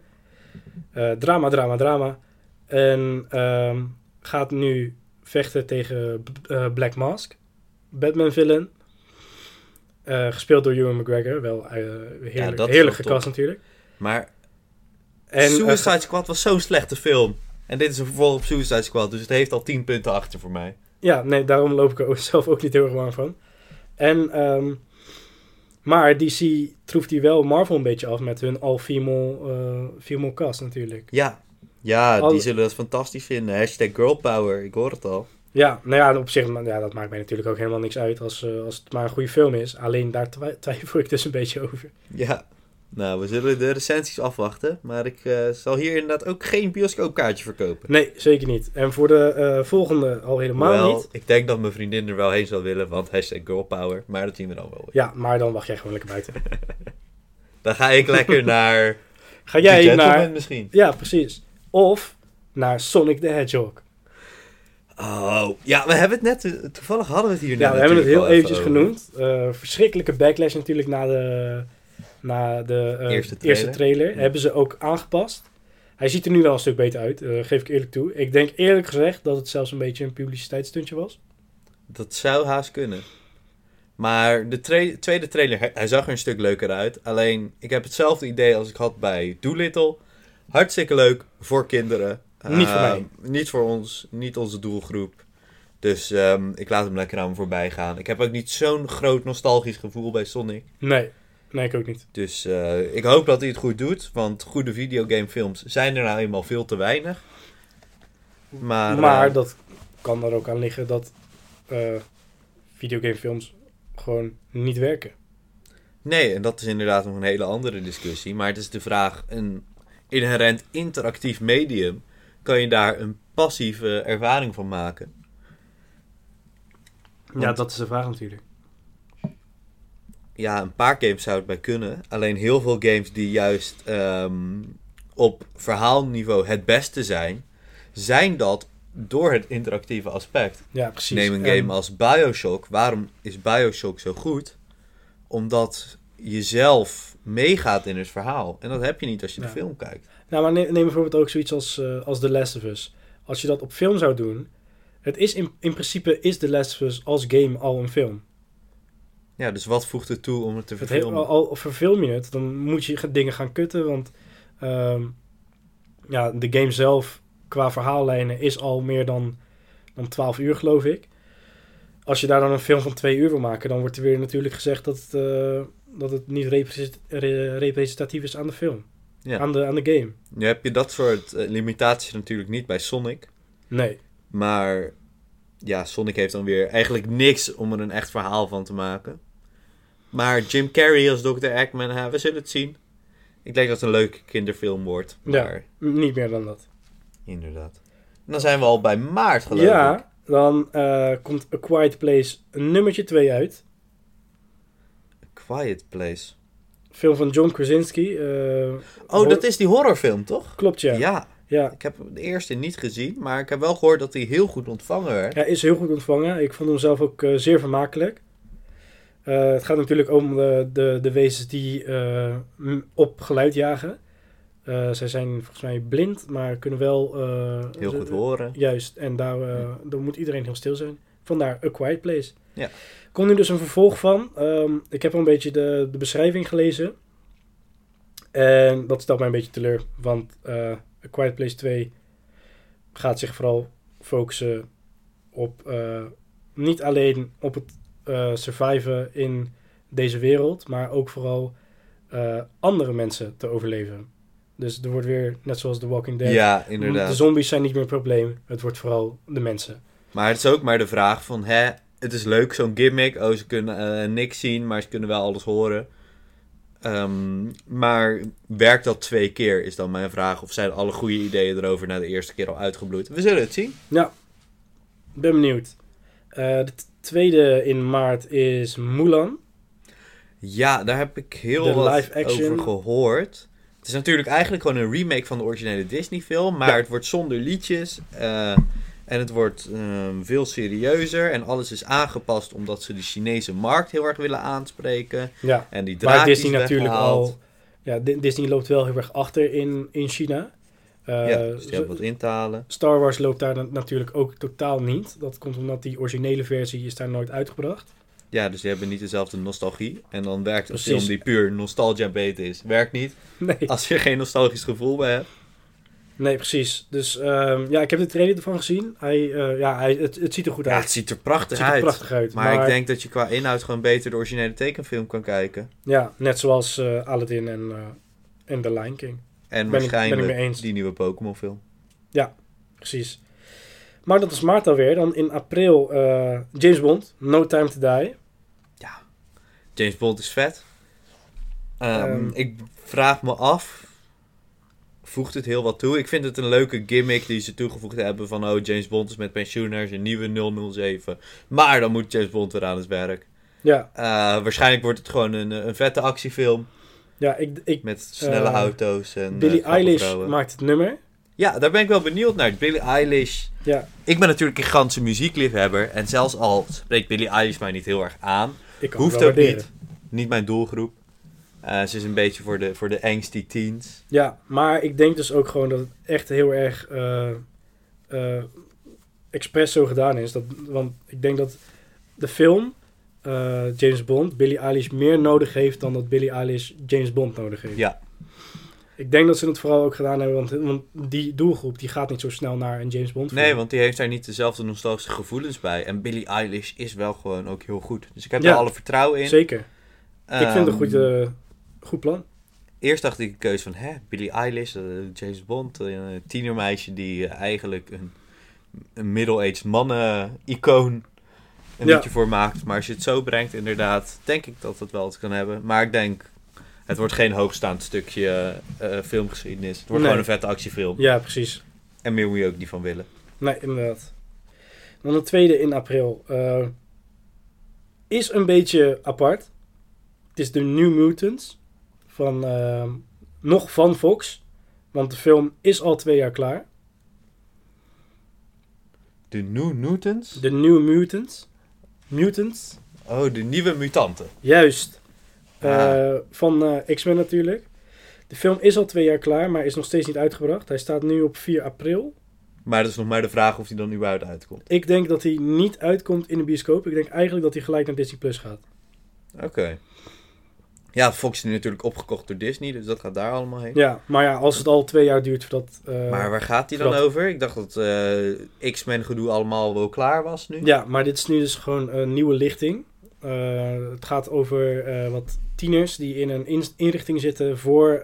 Speaker 2: Eh, drama, drama, drama. En ehm, gaat nu vechten tegen Black Mask. Batman villain. Gespeeld door Ewan McGregor. Wel heerlijk, gecast
Speaker 1: top.
Speaker 2: natuurlijk.
Speaker 1: Maar
Speaker 2: En, eh,
Speaker 1: Suicide Squad was zo'n slechte film. En dit is een vervolg op Suicide Squad, dus het heeft al 10 punten achter voor mij.
Speaker 2: Ja, nee, daarom loop ik er zelf ook niet heel erg warm van. En, ehm, maar DC troeft die wel Marvel een beetje af met hun all-female eh, female cast natuurlijk.
Speaker 1: Ja, ja die zullen dat fantastisch vinden. Hashtag girl power, ik hoor het al.
Speaker 2: Ja, nou ja, op zich, ja, dat maakt mij natuurlijk ook helemaal niks uit als, eh, als het maar een goede film is. Alleen daar twi- twijfel ik dus een beetje over.
Speaker 1: Ja, nou, we zullen de recensies afwachten. Maar ik eh, zal hier inderdaad ook geen bioscoopkaartje verkopen.
Speaker 2: Nee, zeker niet. En voor de eh, volgende al helemaal niet.
Speaker 1: ik denk dat mijn vriendin er wel heen zal willen, want hashtag girl power. Maar dat zien we dan wel.
Speaker 2: Ja, maar dan wacht jij gewoon lekker buiten.
Speaker 1: Dan ga ik lekker naar
Speaker 2: Ga jij naar...
Speaker 1: misschien.
Speaker 2: Ja, precies. Of naar Sonic the Hedgehog.
Speaker 1: Oh, ja, we hebben het net, eh, toevallig hadden we het hier
Speaker 2: Ja,
Speaker 1: net
Speaker 2: we hebben het heel eventjes
Speaker 1: over.
Speaker 2: genoemd. Verschrikkelijke backlash natuurlijk na de, na de eh,
Speaker 1: Eerste
Speaker 2: eerste
Speaker 1: trailer.
Speaker 2: Hebben ze ook aangepast. Hij ziet er nu wel een stuk beter uit, eh, geef ik eerlijk toe. Ik denk eerlijk gezegd dat het zelfs een beetje een publiciteitsstuntje was.
Speaker 1: Dat zou haast kunnen. Maar de tra- tweede trailer, hij, hij zag er een stuk leuker uit. Alleen, ik heb hetzelfde idee als ik had bij Doolittle. Hartstikke leuk voor kinderen.
Speaker 2: Niet voor
Speaker 1: Ehm,
Speaker 2: mij.
Speaker 1: Niet voor ons, niet onze doelgroep. Dus ehm, ik laat hem lekker aan me voorbij gaan. Ik heb ook niet zo'n groot nostalgisch gevoel bij Sonic.
Speaker 2: Nee, nee, ik ook niet.
Speaker 1: Dus eh, ik hoop dat hij het goed doet. Want goede videogamefilms zijn er nou eenmaal veel te weinig. Maar,
Speaker 2: Maar,
Speaker 1: eh,
Speaker 2: dat kan er ook aan liggen dat eh videogamefilms gewoon niet werken.
Speaker 1: Nee, en dat is inderdaad nog een hele andere discussie. Maar het is de vraag, een inherent interactief medium, kan je daar een passieve ervaring van maken?
Speaker 2: Ja, dat is de vraag natuurlijk.
Speaker 1: Ja, een paar games zou het bij kunnen. Alleen heel veel games die juist ehm, op verhaalniveau het beste zijn, zijn dat door het interactieve aspect.
Speaker 2: Ja, precies.
Speaker 1: Neem een
Speaker 2: En-
Speaker 1: game als Bioshock. Waarom is Bioshock zo goed? Omdat jezelf meegaat in het verhaal. En dat heb je niet als je de film kijkt.
Speaker 2: Nou, maar neem, neem bijvoorbeeld ook zoiets als, eh, als The Last of Us. Als je dat op film zou doen, het is in, in principe is The Last of Us als game al een film.
Speaker 1: Ja, dus wat voegt het toe om het te
Speaker 2: Het
Speaker 1: verfilmen?
Speaker 2: heeft, al, al verfilm je het, dan moet je dingen gaan kutten, want ehm, ja, de game zelf qua verhaallijnen is al meer dan, dan 12 uur, geloof ik. Als je daar dan een film van twee uur wil maken, dan wordt er weer natuurlijk gezegd dat het, eh, dat het niet represent- re- representatief is aan de film,
Speaker 1: Ja.
Speaker 2: aan, de, aan de game.
Speaker 1: Nu heb je dat soort eh, limitaties natuurlijk niet bij Sonic.
Speaker 2: Nee,
Speaker 1: Maar ja, Sonic heeft dan weer eigenlijk niks om er een echt verhaal van te maken. Maar Jim Carrey als Dr. Eggman, hè, we zullen het zien. Ik denk dat het een leuke kinderfilm wordt.
Speaker 2: Ja.
Speaker 1: Maar
Speaker 2: niet meer dan dat.
Speaker 1: inderdaad. En dan zijn we al bij maart geloof
Speaker 2: ja,
Speaker 1: ik.
Speaker 2: dan eh, komt A Quiet Place nummertje 2 uit.
Speaker 1: Quiet Place.
Speaker 2: Film van John Krasinski. eh,
Speaker 1: Oh, dat is die horrorfilm, toch?
Speaker 2: Klopt, ja.
Speaker 1: ja.
Speaker 2: ja.
Speaker 1: Ik heb de eerste niet gezien, maar ik heb wel gehoord dat hij heel goed ontvangen werd.
Speaker 2: Hij is heel goed ontvangen. Ik vond hem zelf ook eh, zeer vermakelijk. Eh, het gaat natuurlijk om de, de, de wezens die eh, op geluid jagen. Eh, zij zijn volgens mij blind, maar kunnen wel...
Speaker 1: Heel goed horen.
Speaker 2: Juist, en daar, daar moet iedereen heel stil zijn. Vandaar A Quiet Place.
Speaker 1: Ja.
Speaker 2: Komt nu dus een vervolg van. Ehm, ik heb al een beetje de, de beschrijving gelezen. En dat stelt mij een beetje teleur. Want A Quiet Place 2 gaat zich vooral focussen op... niet alleen op het surviven in deze wereld... maar ook vooral eh, andere mensen te overleven. Dus er wordt weer, net zoals The Walking Dead...
Speaker 1: Ja, inderdaad.
Speaker 2: de zombies zijn niet meer een probleem. Het wordt vooral de mensen.
Speaker 1: Maar het is ook maar de vraag van, hè, het is leuk zo'n gimmick. Oh, ze kunnen eh, niks zien, maar ze kunnen wel alles horen. Ehm, maar werkt dat twee keer, is dan mijn vraag. Of zijn alle goede ideeën erover na de eerste keer al uitgebloeid? We zullen het zien.
Speaker 2: Ja, ben benieuwd. De tweede in maart is Mulan.
Speaker 1: Ja, daar heb ik heel
Speaker 2: De
Speaker 1: wat
Speaker 2: live action.
Speaker 1: over gehoord. Het is natuurlijk eigenlijk gewoon een remake van de originele Disney film. Maar
Speaker 2: Ja.
Speaker 1: het wordt zonder liedjes. eh, en het wordt ehm, veel serieuzer. En alles is aangepast omdat ze de Chinese markt heel erg willen aanspreken.
Speaker 2: Ja,
Speaker 1: En die draak
Speaker 2: Disney
Speaker 1: is
Speaker 2: natuurlijk al... Ja, Di- Disney loopt wel heel erg achter in, in China. Eh,
Speaker 1: ja, dus die
Speaker 2: zo-
Speaker 1: hebben wat in te halen.
Speaker 2: Star Wars loopt daar dan natuurlijk ook totaal niet. Dat komt omdat die originele versie is daar nooit uitgebracht.
Speaker 1: Ja, dus die hebben niet dezelfde nostalgie. En dan werkt een
Speaker 2: Precies.
Speaker 1: film die puur nostalgia beet is. Werkt niet.
Speaker 2: Nee,
Speaker 1: Als je geen nostalgisch gevoel bij hebt.
Speaker 2: nee precies. Dus ehm, ja, ik heb de trailer ervan gezien. Hij, eh, ja, hij, het, het ziet er goed
Speaker 1: Ja,
Speaker 2: uit.
Speaker 1: het ziet er prachtig
Speaker 2: ziet er
Speaker 1: uit.
Speaker 2: prachtig uit.
Speaker 1: Maar, ik denk dat je qua inhoud gewoon beter de originele tekenfilm kan kijken.
Speaker 2: Ja, net zoals eh, Aladdin en, eh, en The Lion King.
Speaker 1: En
Speaker 2: Ben ik-
Speaker 1: waarschijnlijk
Speaker 2: ben ik mee eens.
Speaker 1: die nieuwe Pokémon film.
Speaker 2: Precies. Maar dat is maart alweer. Dan in april eh, James Bond, No Time to Die.
Speaker 1: James Bond is vet. Ehm,
Speaker 2: Ehm.
Speaker 1: ik vraag me af. Voegt het heel wat toe? Ik vind het een leuke gimmick die ze toegevoegd hebben. Van oh, James Bond is met pensioen naar zijn nieuwe 007. Maar dan moet James Bond weer aan het werk.
Speaker 2: Ja,
Speaker 1: Eh, waarschijnlijk wordt het gewoon een, een vette actiefilm.
Speaker 2: Ja ik, ik,
Speaker 1: Met snelle
Speaker 2: Eh,
Speaker 1: auto's en
Speaker 2: Billie
Speaker 1: eh, grappige
Speaker 2: Eilish maakt het nummer.
Speaker 1: Ja, daar ben ik wel benieuwd naar. Billie Eilish.
Speaker 2: Ja,
Speaker 1: Ik ben natuurlijk een gigantische muziekliefhebber. En zelfs al spreekt Billie Eilish mij niet heel erg aan.
Speaker 2: ik kan
Speaker 1: Hoeft ook
Speaker 2: waarderen.
Speaker 1: niet. Niet mijn doelgroep. Eh, ze is een beetje voor de, voor de angsty teens.
Speaker 2: Ja, maar ik denk dus ook gewoon dat het echt heel erg eh, expres zo gedaan is. Dat, want ik denk dat de film eh, James Bond Billie Eilish meer nodig heeft dan dat Billie Eilish James Bond nodig heeft.
Speaker 1: Ja,
Speaker 2: Ik denk dat ze het vooral ook gedaan hebben, want, want die doelgroep die gaat niet zo snel naar een James Bond film.
Speaker 1: nee, want die heeft daar niet dezelfde nostalgische gevoelens bij. En Billie Eilish is wel gewoon ook heel goed. Dus ik heb
Speaker 2: Ja.
Speaker 1: er alle vertrouwen in.
Speaker 2: Zeker. ik vind het een goed,
Speaker 1: Ehm,
Speaker 2: eh, goed plan.
Speaker 1: Eerst dacht ik de keuze van, hè, Billie Eilish, eh, James Bond, een tienermeisje die eigenlijk een, een middle-aged mannen-icoon een
Speaker 2: Ja.
Speaker 1: beetje voor maakt. Maar als je het zo brengt, inderdaad, denk ik dat het wel wat kan hebben. Maar ik denk, het wordt geen hoogstaand stukje eh, filmgeschiedenis. Het wordt
Speaker 2: Nee.
Speaker 1: gewoon een vette actiefilm.
Speaker 2: Ja, precies.
Speaker 1: En meer moet je ook niet van willen.
Speaker 2: Nee, inderdaad. Dan de tweede in april. eh, is een beetje apart. Het is de New Mutants. Van, nog van Fox. Want de film is al twee jaar klaar.
Speaker 1: De New Newtons?
Speaker 2: De New Mutants. Mutants.
Speaker 1: Oh, de nieuwe mutanten.
Speaker 2: Juist. Eh, Van eh, X-Men natuurlijk. De film is al twee jaar klaar, maar is nog steeds niet uitgebracht. Hij staat nu op 4 april.
Speaker 1: Maar dat is nog maar de vraag of hij dan überhaupt uitkomt.
Speaker 2: Ik denk dat hij niet uitkomt in de bioscoop. Ik denk eigenlijk dat hij gelijk naar Disney Plus gaat.
Speaker 1: Oké. Ja, Fox is nu natuurlijk opgekocht door Disney, dus dat gaat daar allemaal heen.
Speaker 2: Ja, maar ja, als het al twee jaar duurt voordat... eh,
Speaker 1: Maar waar gaat hij dan over? Ik dacht dat eh, X-Men gedoe allemaal wel klaar was nu.
Speaker 2: Ja, maar dit is nu dus gewoon een nieuwe lichting. Eh, het gaat over wat tieners die in een in- inrichting zitten voor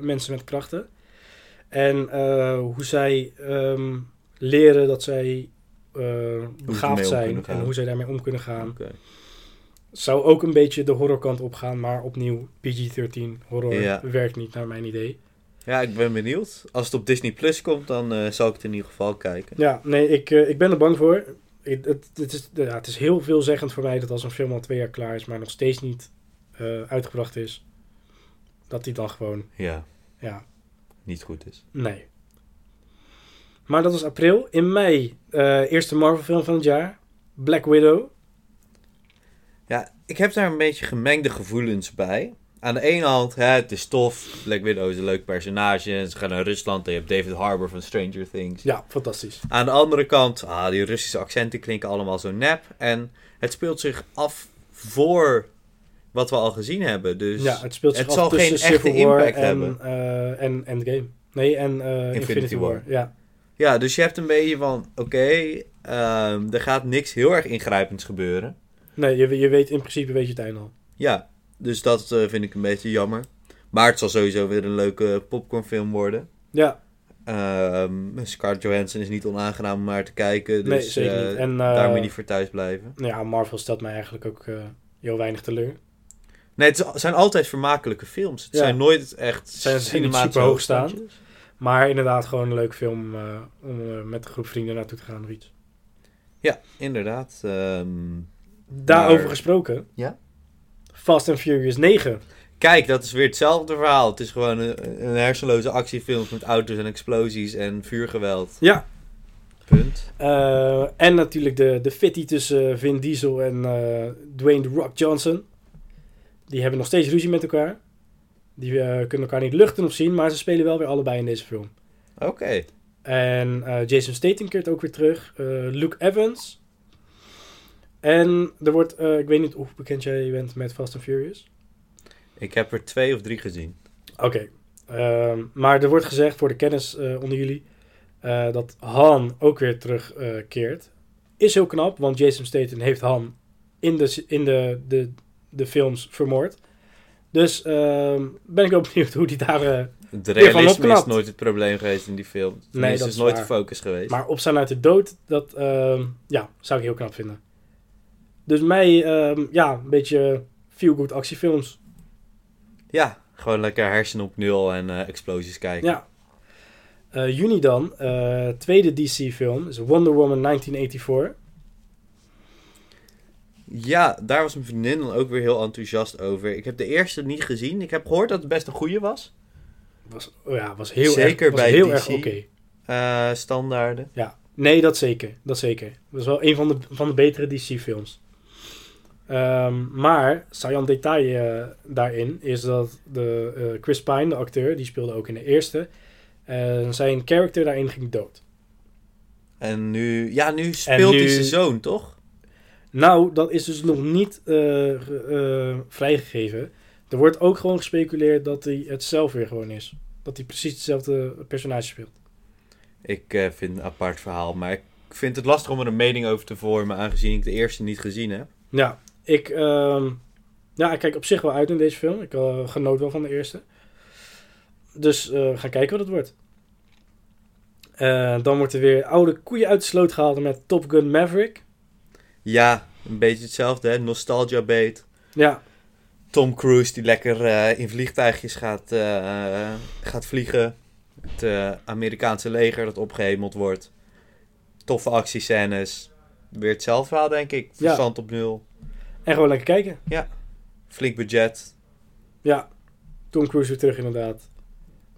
Speaker 2: mensen met krachten. En hoe zij ehm, leren dat zij begaafd zijn en hoe zij daarmee om kunnen gaan. Zou ook een beetje de horrorkant opgaan, maar opnieuw PG-13 horror
Speaker 1: Ja.
Speaker 2: werkt niet naar mijn idee.
Speaker 1: Ja, ik ben benieuwd. Als het op Disney Plus komt, dan eh, zal ik het in ieder geval kijken.
Speaker 2: Ja, nee, ik, eh, ik ben er bang voor. Ik, het, het, is, ja, het is heel veelzeggend voor mij dat als een film al twee jaar klaar is, maar nog steeds niet eh, uitgebracht is, dat die dan gewoon,
Speaker 1: Ja,
Speaker 2: ja,
Speaker 1: niet goed is.
Speaker 2: nee. Maar dat was april. In mei, eerste Marvel film van het jaar, Black Widow.
Speaker 1: Ja, ik heb daar een beetje gemengde gevoelens bij. Aan de ene hand, hè, het is tof. Black Widow is een leuk personage. Ze gaan naar Rusland en je hebt David Harbour van Stranger Things.
Speaker 2: Ja, fantastisch.
Speaker 1: Aan de andere kant, ah, die Russische accenten klinken allemaal zo nep. En het speelt zich af voor wat we al gezien hebben. Dus
Speaker 2: ja, het speelt zich
Speaker 1: het
Speaker 2: af
Speaker 1: zal geen echte impact
Speaker 2: en,
Speaker 1: hebben.
Speaker 2: eh, en Endgame. Nee, en eh, Infinity, War.
Speaker 1: War.
Speaker 2: Ja,
Speaker 1: Ja, dus je hebt een beetje van, oké, ehm, er gaat niks heel erg ingrijpends gebeuren.
Speaker 2: Nee, je, je weet in principe weet je het einde al.
Speaker 1: Ja, dus dat eh, vind ik een beetje jammer. Maar het zal sowieso weer een leuke popcornfilm worden.
Speaker 2: Ja,
Speaker 1: Ehm Scarlett Johansson is niet onaangenaam om naar te kijken. Dus
Speaker 2: nee, zeker
Speaker 1: eh,
Speaker 2: niet. En,
Speaker 1: daar moet
Speaker 2: eh,
Speaker 1: je niet voor thuis blijven.
Speaker 2: nou ja, Marvel stelt mij eigenlijk ook eh, heel weinig teleur.
Speaker 1: Nee, het zijn altijd vermakelijke films. Het
Speaker 2: Ja.
Speaker 1: zijn nooit echt
Speaker 2: Zijn- super hoog staan.
Speaker 1: hoogstandjes.
Speaker 2: Maar inderdaad gewoon een leuk film eh, om eh, met een groep vrienden naartoe te gaan of iets.
Speaker 1: Ja, inderdaad. Ehm,
Speaker 2: Daarover
Speaker 1: Maar-
Speaker 2: gesproken.
Speaker 1: Ja?
Speaker 2: Fast and Furious 9.
Speaker 1: kijk, dat is weer hetzelfde verhaal. Het is gewoon een, een hersenloze actiefilm met auto's en explosies en vuurgeweld.
Speaker 2: Ja.
Speaker 1: Punt.
Speaker 2: Eh, en natuurlijk de, de fitty tussen Vin Diesel en eh, Dwayne The Rock Johnson. Die hebben nog steeds ruzie met elkaar. Die eh, kunnen elkaar niet luchten of zien, maar ze spelen wel weer allebei in deze film.
Speaker 1: Oké.
Speaker 2: En eh, Jason Statham keert ook weer terug. Eh, Luke Evans. En er wordt, eh, ik weet niet hoe bekend jij bent met Fast and Furious.
Speaker 1: Ik heb er twee of drie gezien.
Speaker 2: Oké. Ehm, maar er wordt gezegd voor de kennis eh, onder jullie eh, dat Han ook weer terugkeert. Is heel knap, want Jason Statham heeft Han in de, in de, de, de films vermoord. Dus ehm, ben ik wel benieuwd hoe die daar... van
Speaker 1: realisme is nooit het probleem geweest in die film.
Speaker 2: Nee,
Speaker 1: Nee,
Speaker 2: dat
Speaker 1: is
Speaker 2: is
Speaker 1: nooit
Speaker 2: waar.
Speaker 1: de focus geweest.
Speaker 2: maar opstaan uit de dood, dat ehm, ja, zou ik heel knap vinden. Dus mij, ehm, ja, een beetje feel-good actiefilms.
Speaker 1: Ja, gewoon lekker hersenen op nul en eh, explosies kijken.
Speaker 2: Ja. Eh, juni dan, eh, tweede DC-film, is Wonder Woman 1984.
Speaker 1: Ja, daar was mijn vriendin dan ook weer heel enthousiast over. Ik heb de eerste niet gezien. Ik heb gehoord dat het best een goede was.
Speaker 2: Was, oh ja, was heel
Speaker 1: Zeker
Speaker 2: erg, was
Speaker 1: bij
Speaker 2: heel
Speaker 1: DC.
Speaker 2: erg oké.
Speaker 1: Standaarden.
Speaker 2: Ja, nee, dat zeker. Dat zeker. Dat is wel een van de, van de betere DC-films. Ehm, maar, saillant detail eh, daarin is dat de, eh, Chris Pine, de acteur, die speelde ook in de eerste. en zijn character daarin ging dood.
Speaker 1: En nu, ja, nu speelt
Speaker 2: nu-
Speaker 1: hij zijn zoon, toch?
Speaker 2: Nou, dat is dus nog niet eh, ge- vrijgegeven. Er wordt ook gewoon gespeculeerd dat hij het zelf weer gewoon is. Dat hij precies hetzelfde personage speelt.
Speaker 1: Ik vind het een apart verhaal, maar ik vind het lastig om er een mening over te vormen, aangezien ik de eerste niet gezien heb.
Speaker 2: Ja, ik, ehm, ja, ik kijk op zich wel uit in deze film. Ik eh, genoot wel van de eerste. Dus eh, we gaan kijken wat het wordt. Eh, dan wordt er weer oude koeien uit de sloot gehaald met Top Gun Maverick.
Speaker 1: Ja, een beetje hetzelfde, hè? Nostalgia bait.
Speaker 2: Ja,
Speaker 1: Tom Cruise die lekker eh, in vliegtuigjes gaat, eh, gaat vliegen. Het eh, Amerikaanse leger dat opgehemeld wordt. Toffe actiescènes. Weer hetzelfde verhaal, denk ik. Verstand op nul.
Speaker 2: En gewoon lekker kijken.
Speaker 1: Flink budget.
Speaker 2: Ja, Tom Cruise weer terug inderdaad.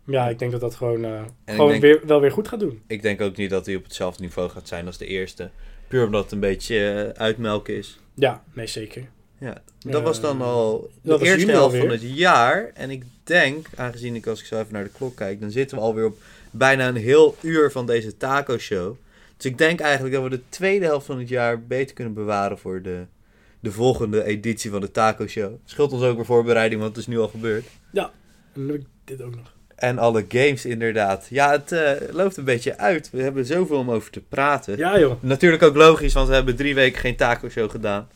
Speaker 2: Ja, ik denk dat dat gewoon, eh, gewoon
Speaker 1: denk-
Speaker 2: weer, wel weer goed gaat doen.
Speaker 1: Ik denk ook niet dat hij op hetzelfde niveau gaat zijn als de eerste. Puur omdat het een beetje eh, uitmelken is.
Speaker 2: Ja, nee zeker.
Speaker 1: Ja, dat was dan
Speaker 2: Eh,
Speaker 1: al de eerste helft van het jaar. En ik denk, aangezien ik als ik zo even naar de klok kijk, dan zitten we alweer op bijna een heel uur van deze taco show. Dus ik denk eigenlijk dat we de tweede helft van het jaar beter kunnen bewaren voor de, de volgende editie van de taco show. Scheelt ons ook weer voorbereiding, want het is nu al gebeurd.
Speaker 2: Heb ik dit ook nog.
Speaker 1: En alle games inderdaad. Ja, het eh, loopt een beetje uit. We hebben zoveel om over te praten.
Speaker 2: Ja joh,
Speaker 1: Natuurlijk ook logisch, want we hebben drie weken geen taco show gedaan.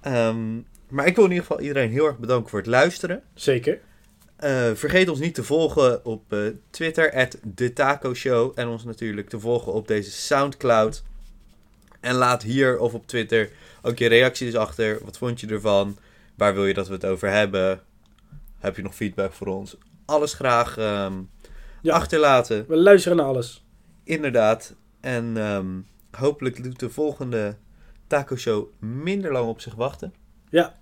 Speaker 1: Ehm, maar ik wil in ieder geval iedereen heel erg bedanken voor het luisteren.
Speaker 2: zeker.
Speaker 1: Eh, vergeet ons niet te volgen op eh, Twitter, de Taco Show. En ons natuurlijk te volgen op deze Soundcloud. En laat hier of op Twitter ook je reacties achter. Wat vond je ervan? Waar wil je dat we het over hebben? Heb je nog feedback voor ons? Alles graag ehm,
Speaker 2: Ja.
Speaker 1: achterlaten.
Speaker 2: We luisteren naar alles.
Speaker 1: Inderdaad. En ehm, hopelijk doet de volgende Taco Show minder lang op zich wachten.
Speaker 2: Ja.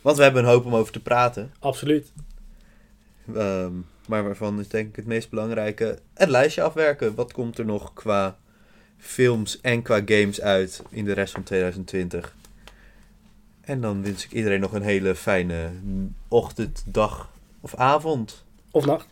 Speaker 1: Want we hebben een hoop om over te praten.
Speaker 2: Absoluut.
Speaker 1: Ehm, maar waarvan is denk ik het meest belangrijke het lijstje afwerken. Wat komt er nog qua films en qua games uit in de rest van 2020? En dan wens ik iedereen nog een hele fijne ochtend, dag of avond.
Speaker 2: Of nacht.